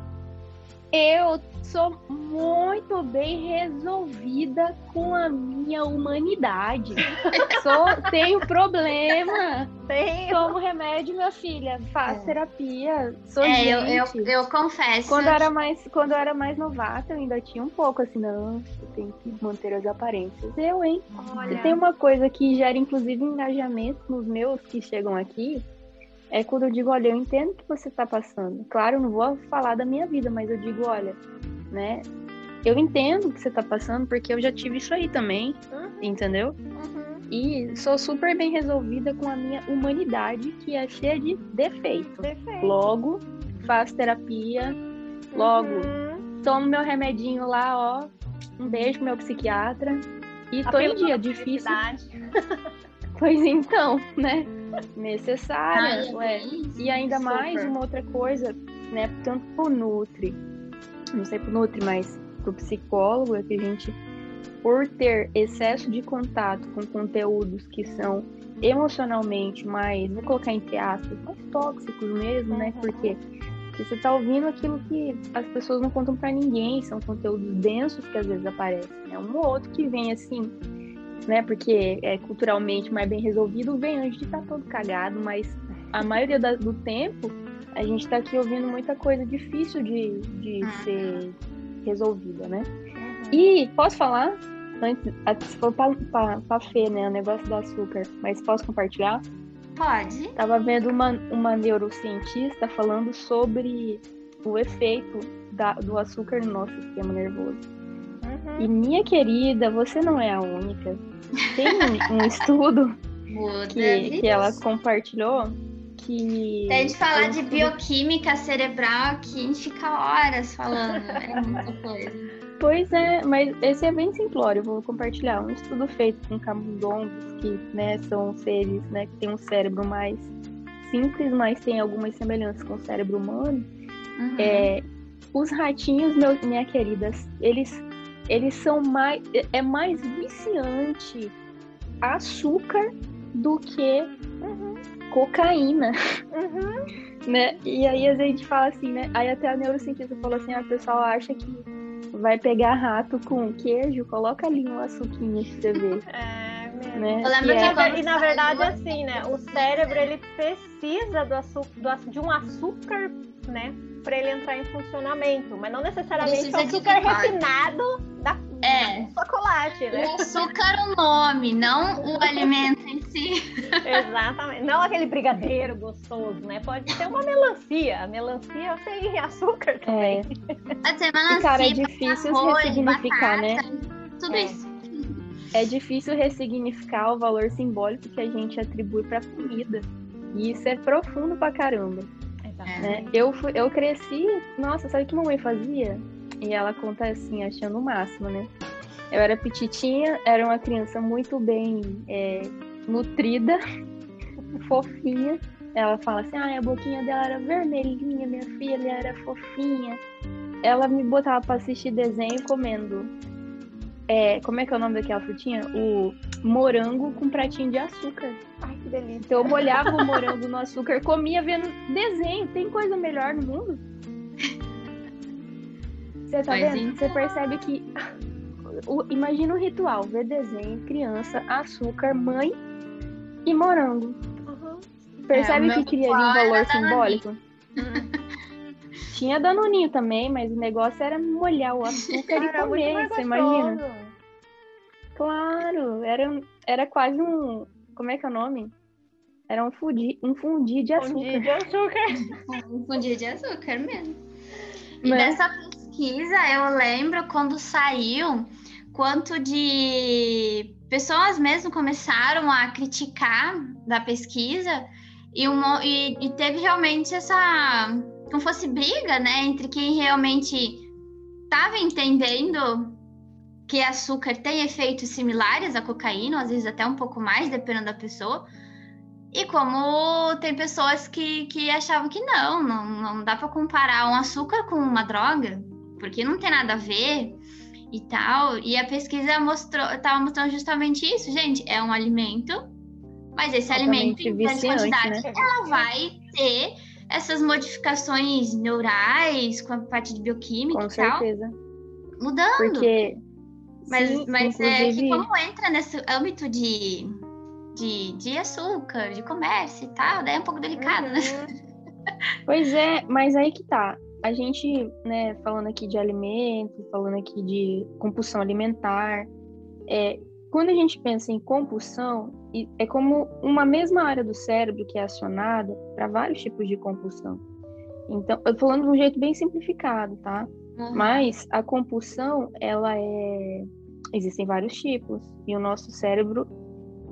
eu sou muito bem resolvida com a minha humanidade. sou, tenho problema. Tenho. Tomo remédio, minha filha. Faço é. terapia. Sou é, gente. Eu, eu, eu, confesso. Quando eu, era mais, quando eu era mais novata, eu ainda tinha um pouco assim, não, eu tenho que manter as aparências. Eu, hein? Olha. Se tem uma coisa que gera, inclusive, engajamento nos meus que chegam aqui, é quando eu digo, olha, eu entendo o que você está passando. Claro, eu não vou falar da minha vida, mas eu digo, olha, né? Eu entendo o que você está passando, porque eu já tive isso aí também, uhum. entendeu? Uhum. E sou super bem resolvida com a minha humanidade, que é cheia de defeito. defeito. Logo, faço terapia, logo, uhum. tomo meu remedinho lá, ó. Um beijo pro meu psiquiatra. E tô em dia, difícil. pois então, né? necessária. Ai, e ainda super. mais uma outra coisa, né? Tanto pro Nutri, não sei pro Nutri, mas pro psicólogo, é que a gente, por ter excesso de contato com conteúdos que são emocionalmente mais, vou colocar entre aspas, mais tóxicos mesmo, né? Uhum. Porque você tá ouvindo aquilo que as pessoas não contam para ninguém, são conteúdos densos que às vezes aparecem, né? Um ou outro que vem assim, né? Porque é culturalmente mais bem resolvido, vem antes de estar tá todo cagado, mas a maioria da, do tempo a gente está aqui ouvindo muita coisa difícil de, de ser resolvida, né? Uhum. E posso falar? Antes, se for para Fê, né? O negócio do açúcar, mas posso compartilhar? Pode. Tava vendo uma, uma neurocientista falando sobre o efeito da, do açúcar no nosso sistema nervoso. Uhum. E minha querida, você não é a única. Tem um, um estudo que, que ela compartilhou que. Se a gente falar de bioquímica cerebral aqui, a gente fica horas falando. É muita coisa. Pois é, mas esse é bem simplório. Vou compartilhar um estudo feito com camundongos, que né, são seres né, que têm um cérebro mais simples, mas tem algumas semelhanças com o cérebro humano. Uhum. É, os ratinhos, meu, minha queridas, eles, eles são mais. É mais viciante açúcar do que uhum. cocaína. Uhum. Né? E aí a gente fala assim, né? Aí até a neurocientista falou assim: a pessoa acha que vai pegar rato com queijo, coloca ali um açuquinha pra você ver. É, mesmo. Né? Eu lembro é... E na verdade, assim, né? O cérebro ele precisa do açúcar, do, de um açúcar, né? Para ele entrar em funcionamento, mas não necessariamente o açúcar refinado da é. chocolate, né? O açúcar é o nome, não o alimento em si. Exatamente. Não aquele brigadeiro gostoso, né? Pode ser uma melancia. A melancia tem açúcar também. É. Pode ser melancia. E, cara, é difícil arroz, ressignificar, né? batata, né? Tudo é. isso. É difícil ressignificar o valor simbólico que a gente atribui para comida. E isso é profundo pra caramba. Né? Eu, eu cresci, nossa, sabe o que mamãe fazia? E ela conta assim, achando o máximo, né? Eu era petitinha, era uma criança muito bem é, nutrida, fofinha. Ela fala assim, ah, a boquinha dela era vermelhinha, minha filha era fofinha. Ela me botava para assistir desenho comendo. É, como é que é o nome daquela frutinha? O morango com pratinho de açúcar. Ai, que delícia. Então eu molhava o morango no açúcar, comia vendo desenho. Tem coisa melhor no mundo? Você tá vendo? Então. Você percebe que. O, imagina o ritual: ver desenho, criança, açúcar, mãe e morango. Uhum. Percebe é, que cria ali um valor simbólico? Uhum. Tinha danoninho também, mas o negócio era molhar o açúcar e comer, você imagina? Claro, era, era quase um. Como é que é o nome? Era um fundi, um fundi de açúcar. Fundi de açúcar. um fundi de açúcar mesmo. E mas... dessa pesquisa, eu lembro quando saiu, quanto de pessoas mesmo começaram a criticar da pesquisa e, uma, e, e teve realmente essa, como fosse briga, né, entre quem realmente estava entendendo que açúcar tem efeitos similares à cocaína, às vezes até um pouco mais, dependendo da pessoa, e como tem pessoas que, que achavam que não, não, não dá para comparar um açúcar com uma droga, porque não tem nada a ver e tal. E a pesquisa mostrou, estava mostrando justamente isso, gente. É um alimento, mas esse alimento, em grande quantidade, né? ela vai ter essas modificações neurais com a parte de bioquímica com e certeza. tal. Mudando. Porque. Mas, sim, mas inclusive... é que como entra nesse âmbito de, de, de açúcar, de comércio e tal, daí é um pouco delicado, né? uhum. né? Pois é, mas aí que tá a gente, né, falando aqui de alimento, falando aqui de compulsão alimentar, é, quando a gente pensa em compulsão, é como uma mesma área do cérebro que é acionada para vários tipos de compulsão. Então, eu tô falando de um jeito bem simplificado, tá? Uhum. Mas a compulsão, ela é. Existem vários tipos. E o nosso cérebro.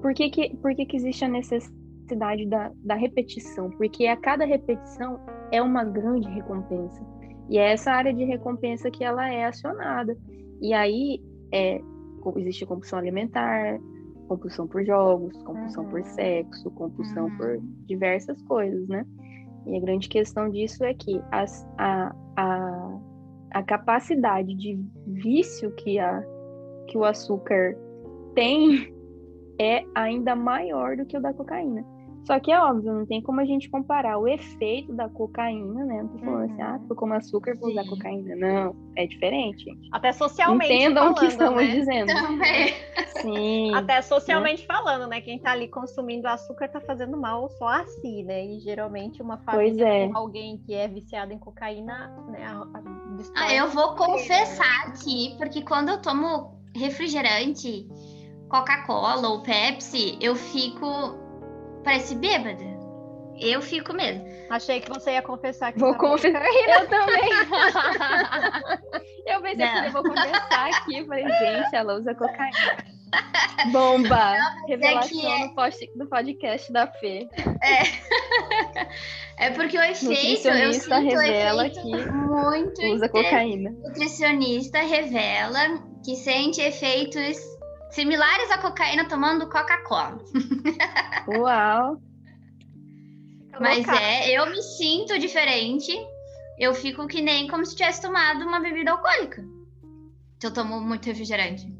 Por que, que, por que, que existe a necessidade da, da repetição? Porque a cada repetição é uma grande recompensa. E é essa área de recompensa que ela é acionada. E aí é, existe compulsão alimentar, compulsão por jogos, compulsão uhum. por sexo, compulsão uhum. por diversas coisas, né? E a grande questão disso é que as, a, a, a capacidade de vício que, a, que o açúcar tem é ainda maior do que o da cocaína. Só que é óbvio, não tem como a gente comparar o efeito da cocaína, né? Não tô falando uhum. assim, ah, tô como açúcar, vou usar cocaína. Não, é diferente. Até socialmente Entendam falando, o que estamos né? dizendo. Também. Sim. Até socialmente né? falando, né? Quem tá ali consumindo açúcar tá fazendo mal só a si, né? E geralmente uma família é. com alguém que é viciado em cocaína, né? A, a, ah, eu vou confessar aqui, porque quando eu tomo refrigerante, Coca-Cola ou Pepsi, eu fico Parece bêbada. Eu fico mesmo. Achei que você ia confessar que Vou confessar. Eu também. eu pensei que eu vou confessar aqui. Falei, gente, ela usa cocaína. Bomba! Não, Revelação é... no, podcast da Fê. É. É porque o efeito, eu sinto revela o efeito que muito usa cocaína. Nutricionista revela que sente efeitos similares à cocaína tomando Coca-Cola. Uau! Mas é, eu me sinto diferente. Eu fico que nem como se tivesse tomado uma bebida alcoólica. Se eu tomo muito refrigerante.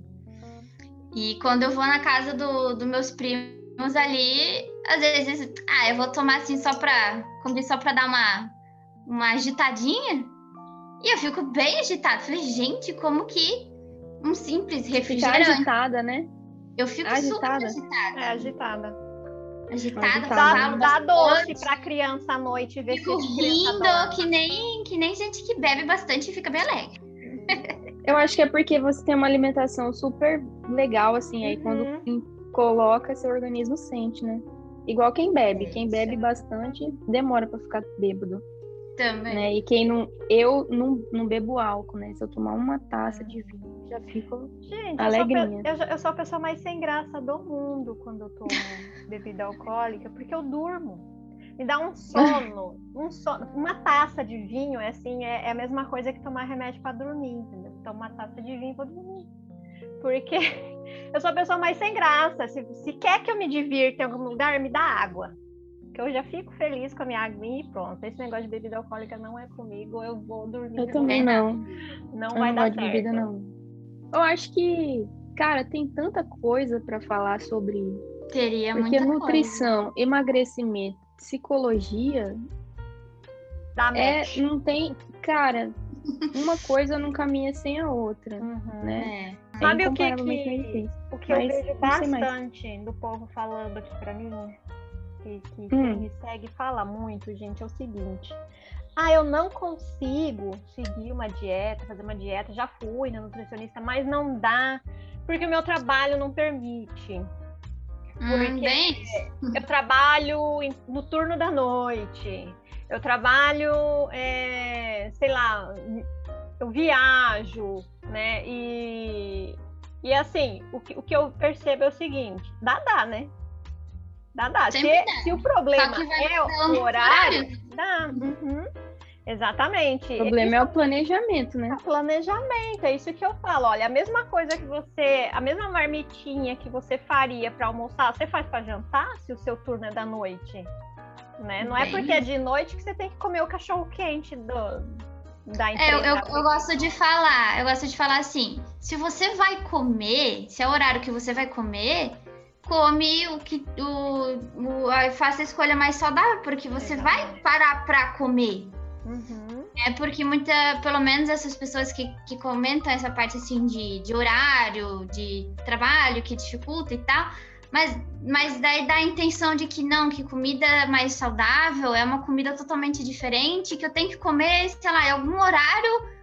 E quando eu vou na casa dos do meus primos ali, às vezes, ah, eu vou tomar assim só pra. Como só pra dar uma, uma agitadinha. E eu fico bem agitada. Falei, gente, como que um simples refrigerante. Fica agitada, né? Eu fico agitada. super agitada. É, agitada. Agitada, dá, dá doce pra criança à noite ver Fico se rindo que nem, que nem gente que bebe bastante e fica bem alegre. Eu acho que é porque você tem uma alimentação super legal, assim, aí quando Uhum. coloca, seu organismo sente, né? Igual quem bebe. Quem bebe bastante demora pra ficar bêbado, Também. né? E quem não. Eu não, não bebo álcool, né? Se eu tomar uma taça de vinho, já fico. Gente, Alegrinha. Eu sou, eu sou a pessoa mais sem graça do mundo quando eu tomo bebida alcoólica, porque eu durmo. Me dá um sono, um sono. Uma taça de vinho é assim, é, é a mesma coisa que tomar remédio para dormir, entendeu? Então, uma taça de vinho para dormir. Porque eu sou a pessoa mais sem graça. Se, se quer que eu me divirta em algum lugar, me dá água. Que eu já fico feliz com a minha aguinha e pronto. Esse negócio de bebida alcoólica não é comigo, eu vou dormir. Eu também não. Não Eu vai não dar gosto de certo. bebida, não. Eu acho que, cara, tem tanta coisa pra falar sobre. Teria Porque muita nutrição, emagrecimento, psicologia, Dá é, match. não tem. Cara, uma coisa não caminha sem a outra, Uhum. né? coisa. É. Sabe o que que-. O que eu vejo bastante do povo falando aqui pra mim, que, que Hum. me segue fala muito, gente, é o seguinte. Ah, eu não consigo seguir uma dieta, fazer uma dieta. Já fui na nutricionista, mas não dá, porque o meu trabalho não permite. Hum, Porque- bem, Eu trabalho no turno da noite. Eu trabalho, é, sei lá, eu viajo, né? E, e assim, o que, o que eu percebo é o seguinte: dá, dá, né? Dá, dá. Se, dá. se o problema é o o horário, dá. Uhum. Exatamente. O problema é o planejamento, né? É planejamento, é isso que eu falo. Olha, a mesma coisa que você, a mesma marmitinha que você faria para almoçar, você faz para jantar se o seu turno é da noite, né? Não é Bem. porque é de noite que você tem que comer o cachorro quente do da É, empresa. eu, eu, eu gosto de falar, eu gosto de falar assim, se você vai comer, se é o horário que você vai comer, come o que o, o faça a escolha mais saudável, porque você vai parar pra comer. Uhum. É porque muita, pelo menos essas pessoas que, que comentam essa parte assim de, de horário, de trabalho, que dificulta e tal, mas, mas daí dá a intenção de que não, que comida mais saudável é uma comida totalmente diferente, que eu tenho que comer, sei lá, em algum horário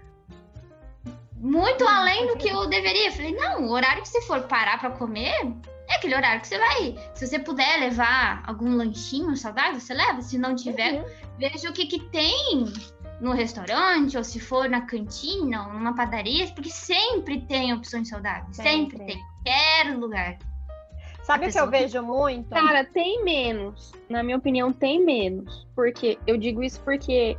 muito além do que eu deveria. Eu falei, não, o horário que você for parar para comer é aquele horário que você vai. Se você puder levar algum lanchinho saudável, você leva. Se não tiver, Uhum. veja o que, que tem no restaurante, ou se for na cantina, ou numa padaria, porque sempre tem opções saudáveis. Sempre, Sempre. tem. Qualquer lugar. Sabe o que eu vejo muito? Cara, tem menos. Na minha opinião, tem menos. Porque eu digo isso porque,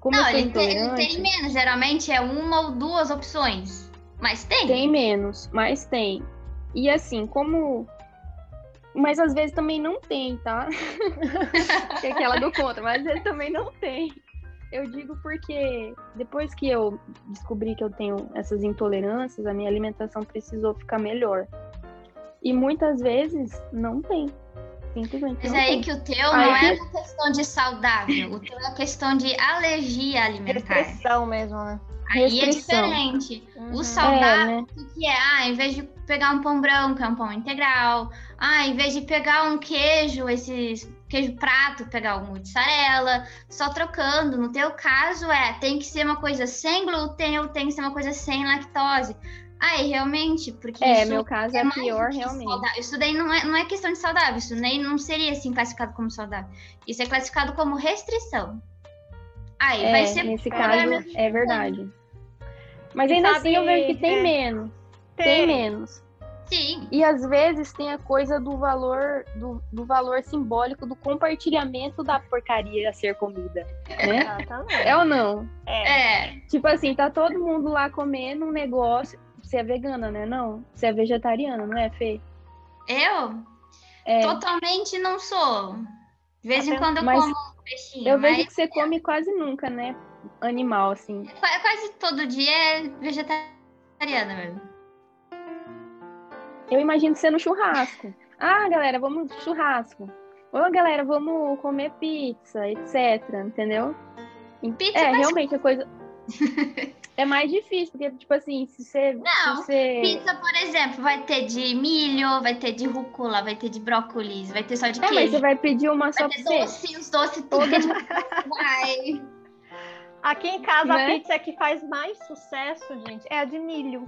como não, ele tem, ele tem menos. Geralmente é uma ou duas opções. Mas tem. tem menos, mas tem. E assim, como. Mas às vezes também não tem, tá? que é aquela do contra, mas às vezes também não tem. Eu digo porque depois que eu descobri que eu tenho essas intolerâncias, a minha alimentação precisou ficar melhor. E muitas vezes não tem. Simplesmente Mas não é aí tem. que o teu Aí não é uma questão de saudável. O teu é questão de alergia alimentar. Restrição mesmo, né? Aí é diferente. Uhum. O saudável. É, né? Que é? Ah, em vez de pegar um pão branco, é um pão integral. Ah, em vez de pegar um queijo, esse queijo prato, pegar um mussarela, só trocando. No teu caso, é, tem que ser uma coisa sem glúten ou tem que ser uma coisa sem lactose. Aí, realmente, porque É, meu caso é, mais pior, realmente. saudável. Isso daí não é, não é questão de saudável, isso nem não seria assim classificado como saudável. Isso é classificado como restrição. Aí vai É, ser nesse pior caso, é verdade. Mas ainda sabe, assim eu vejo que tem é, menos. Tem menos. Sim. E às vezes tem a coisa do valor do, do valor simbólico do compartilhamento da porcaria a ser comida, né? É ou não? É. É. Tipo assim, tá todo mundo lá comendo um negócio. Você é vegana, né? Não? Você é vegetariana, não é, Fê? Eu É. totalmente não sou. De vez em Até- quando eu mas como um peixinho, Eu vejo mas que você come quase nunca, né? Animal, assim. qua- quase todo dia é vegetariana mesmo. Eu imagino no churrasco. Ah, galera, vamos churrasco. Ô, galera, vamos comer pizza, etc. Entendeu? Pizza É, realmente a coisa. é mais difícil, porque, tipo assim, se você. Não, se você... Pizza, por exemplo, vai ter de milho, vai ter de rúcula, vai ter de brócolis, vai ter só de É, mas queijo. você vai pedir uma só Vai pra ter você. doce, os doces Todo tudo. Vai. Aqui em casa, Né? a pizza que faz mais sucesso, gente, é a de milho.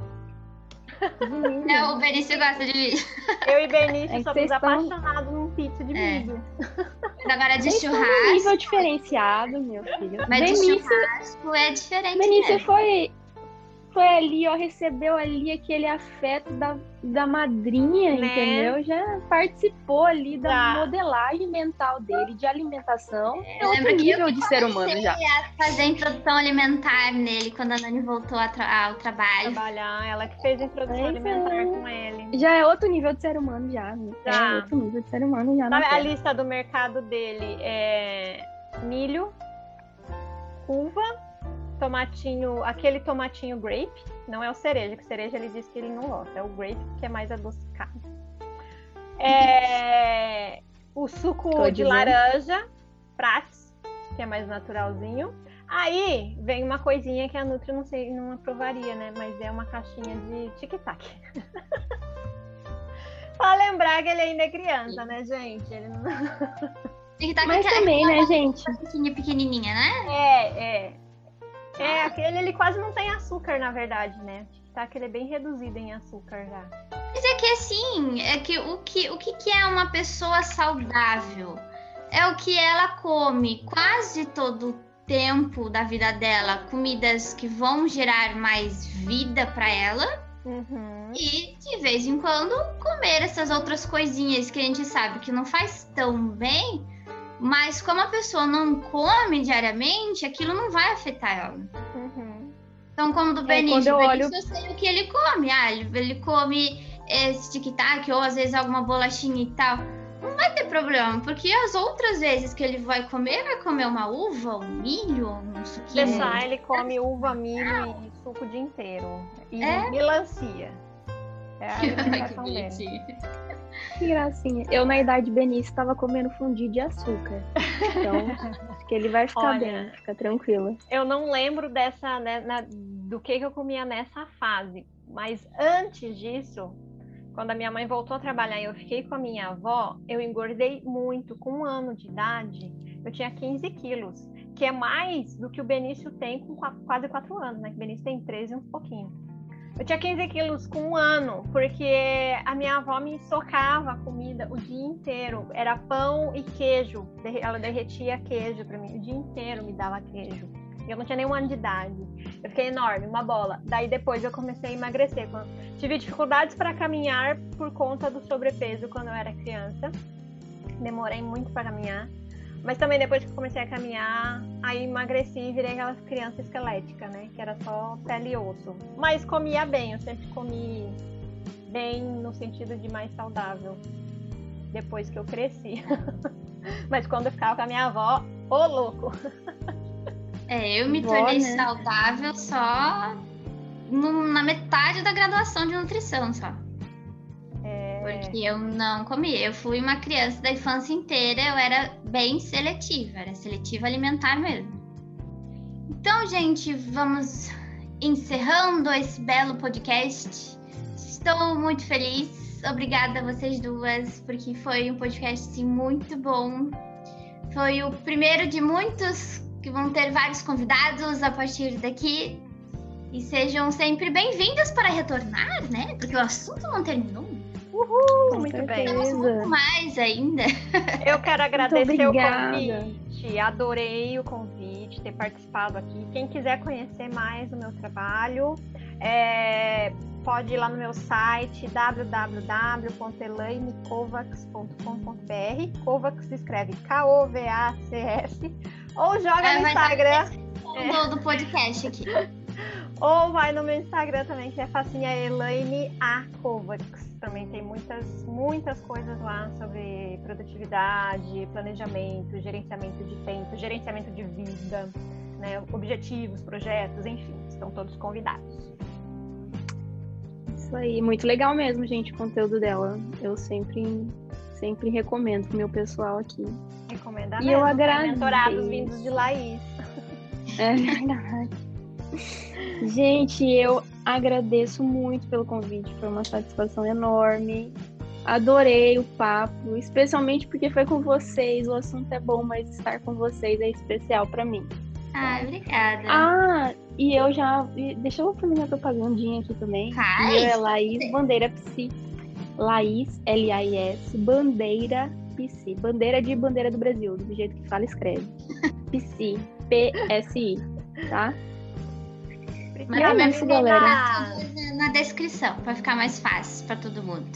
É, o Benício gosta de milho. Eu e Benício É somos estão- apaixonados num pizza de É. milho. Mas agora de Vocês estão num churrasco. nível diferenciado, meu filho. Mas de Benício, churrasco é diferente. Benício mesmo. foi, foi ali, ó, recebeu ali aquele afeto da, da madrinha, Né? entendeu? Já participou ali da Já. modelagem mental dele, de alimentação. É, outro nível de ser humano já. Fazer a introdução alimentar nele quando a Nani voltou a tra- ao trabalho. Trabalhar, ela que fez a introdução Pois alimentar é. com ele. Já é outro nível de ser humano já. né? Já. É outro nível de ser humano já. Sabe, a lista do mercado dele é milho, uva, tomatinho, aquele tomatinho grape, não é o cereja, que cereja ele disse que ele não gosta, é o grape que é mais adocicado. É, o suco Tô de dizendo. laranja, Prats, que é mais naturalzinho. Aí vem uma coisinha que a Nutri não sei, não aprovaria, né? Mas é uma caixinha de tic-tac. pra lembrar que ele ainda é criança, né, gente? Ele não... Tic-tac Mas é também, né, gente? pequenininha, né? É, é. É, aquele ele quase não tem açúcar, na verdade, né? Tá que ele é bem reduzido em açúcar já. Mas é que assim, é que o que, o que, que é uma pessoa saudável? É o que ela come quase todo o tempo da vida dela, comidas que vão gerar mais vida para ela. Uhum. E de vez em quando comer essas outras coisinhas que a gente sabe que não faz tão bem, mas como a pessoa não come diariamente, aquilo não vai afetar ela. Uhum. Então, como do É, Benício, eu olho- eu sei o que ele come. Ah, ele, ele come esse tic-tac ou às vezes alguma bolachinha e tal. Não vai ter problema, porque as outras vezes que ele vai comer, vai comer uma uva, um milho, um suquinho. Deixar ele come uva, milho e suco o dia inteiro. E É? melancia. É a alimentação dele. Que gracinha. Eu, na idade Benício, estava comendo fundi de açúcar. Então, acho que ele vai ficar Olha. bem, fica tranquila. Eu não lembro dessa, né, na- do que, que eu comia nessa fase. Mas antes disso, quando a minha mãe voltou a trabalhar e eu fiquei com a minha avó, eu engordei muito. Com um ano de idade, eu tinha 15 quilos, que é mais do que o Benício tem com qua- quase 4 anos, né? Que o Benício tem 13 e um pouquinho. Eu tinha 15 quilos com um ano, porque a minha avó me socava comida o dia inteiro. Era pão e queijo. Ela derretia queijo para mim. O dia inteiro me dava queijo. Eu não tinha nenhum ano de idade. Eu fiquei enorme, uma bola. Daí depois eu comecei a emagrecer. Tive dificuldades para caminhar por conta do sobrepeso quando eu era criança. Demorei muito para caminhar. Mas também depois que eu comecei a caminhar, aí emagreci e virei aquela criança esquelética, né? Que era só pele e osso. Mas comia bem, eu sempre comi bem no sentido de mais saudável. Depois que eu cresci. Mas quando eu ficava com a minha avó, ô louco! É, eu me Vó, tornei né? saudável só no- na metade da graduação de nutrição, só. É, Porque eu não comia. Eu fui uma criança da infância inteira, eu era bem seletiva, era seletiva alimentar mesmo. Então, gente, vamos encerrando esse belo podcast. Estou muito feliz. Obrigada a vocês duas, porque foi um podcast muito bom. Foi o primeiro de muitos que vão ter vários convidados a partir daqui. E sejam sempre bem-vindas para retornar, né? Porque o assunto não terminou. Com muito bem. Temos certeza. muito mais ainda. Eu quero agradecer o convite. Adorei o convite, ter participado aqui. Quem quiser conhecer mais o meu trabalho, é, pode ir lá no meu site www.elainekovacs.com.br. Kovacs se escreve K-O-V-A-C-S. Ou joga é, no Instagram. É. do podcast aqui. Ou vai no meu Instagram também, que é facinha Elaine A. Kovacs. Também tem muitas, muitas coisas lá sobre produtividade, planejamento, gerenciamento de tempo, gerenciamento de vida, né, objetivos, projetos, enfim, estão todos convidados. Isso aí, muito legal mesmo, gente, o conteúdo dela. Eu sempre, sempre recomendo pro meu pessoal aqui. Recomenda e mesmo, eu agradeço. Mentorados vindos de Laís. É verdade. Gente, eu agradeço muito pelo convite, foi uma satisfação enorme. Adorei o papo, especialmente porque foi com vocês. O assunto é bom, mas estar com vocês é especial para mim. Ah, obrigada. Ah, e eu já. Deixa eu fazer minha propagandinha aqui também. Faz. Eu é Laís Bandeira Psi. Laís, L-A-I-S, Bandeira Psi. Bandeira de bandeira do Brasil, do jeito que fala escreve. Psi. P-S-I. Tá? Mas é isso, galera. Na descrição, para ficar mais fácil para todo mundo.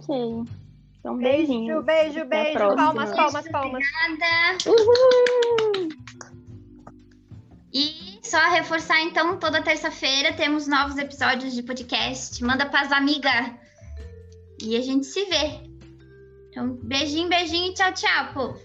Ok. Então, beijinho. Beijo, beijo, beijo. Palmas, palmas, palmas. Obrigada. Uhul. E só reforçar, então, toda terça-feira temos novos episódios de podcast. Manda para as amigas. E a gente se vê. Então, beijinho, beijinho e tchau, tchau, povo.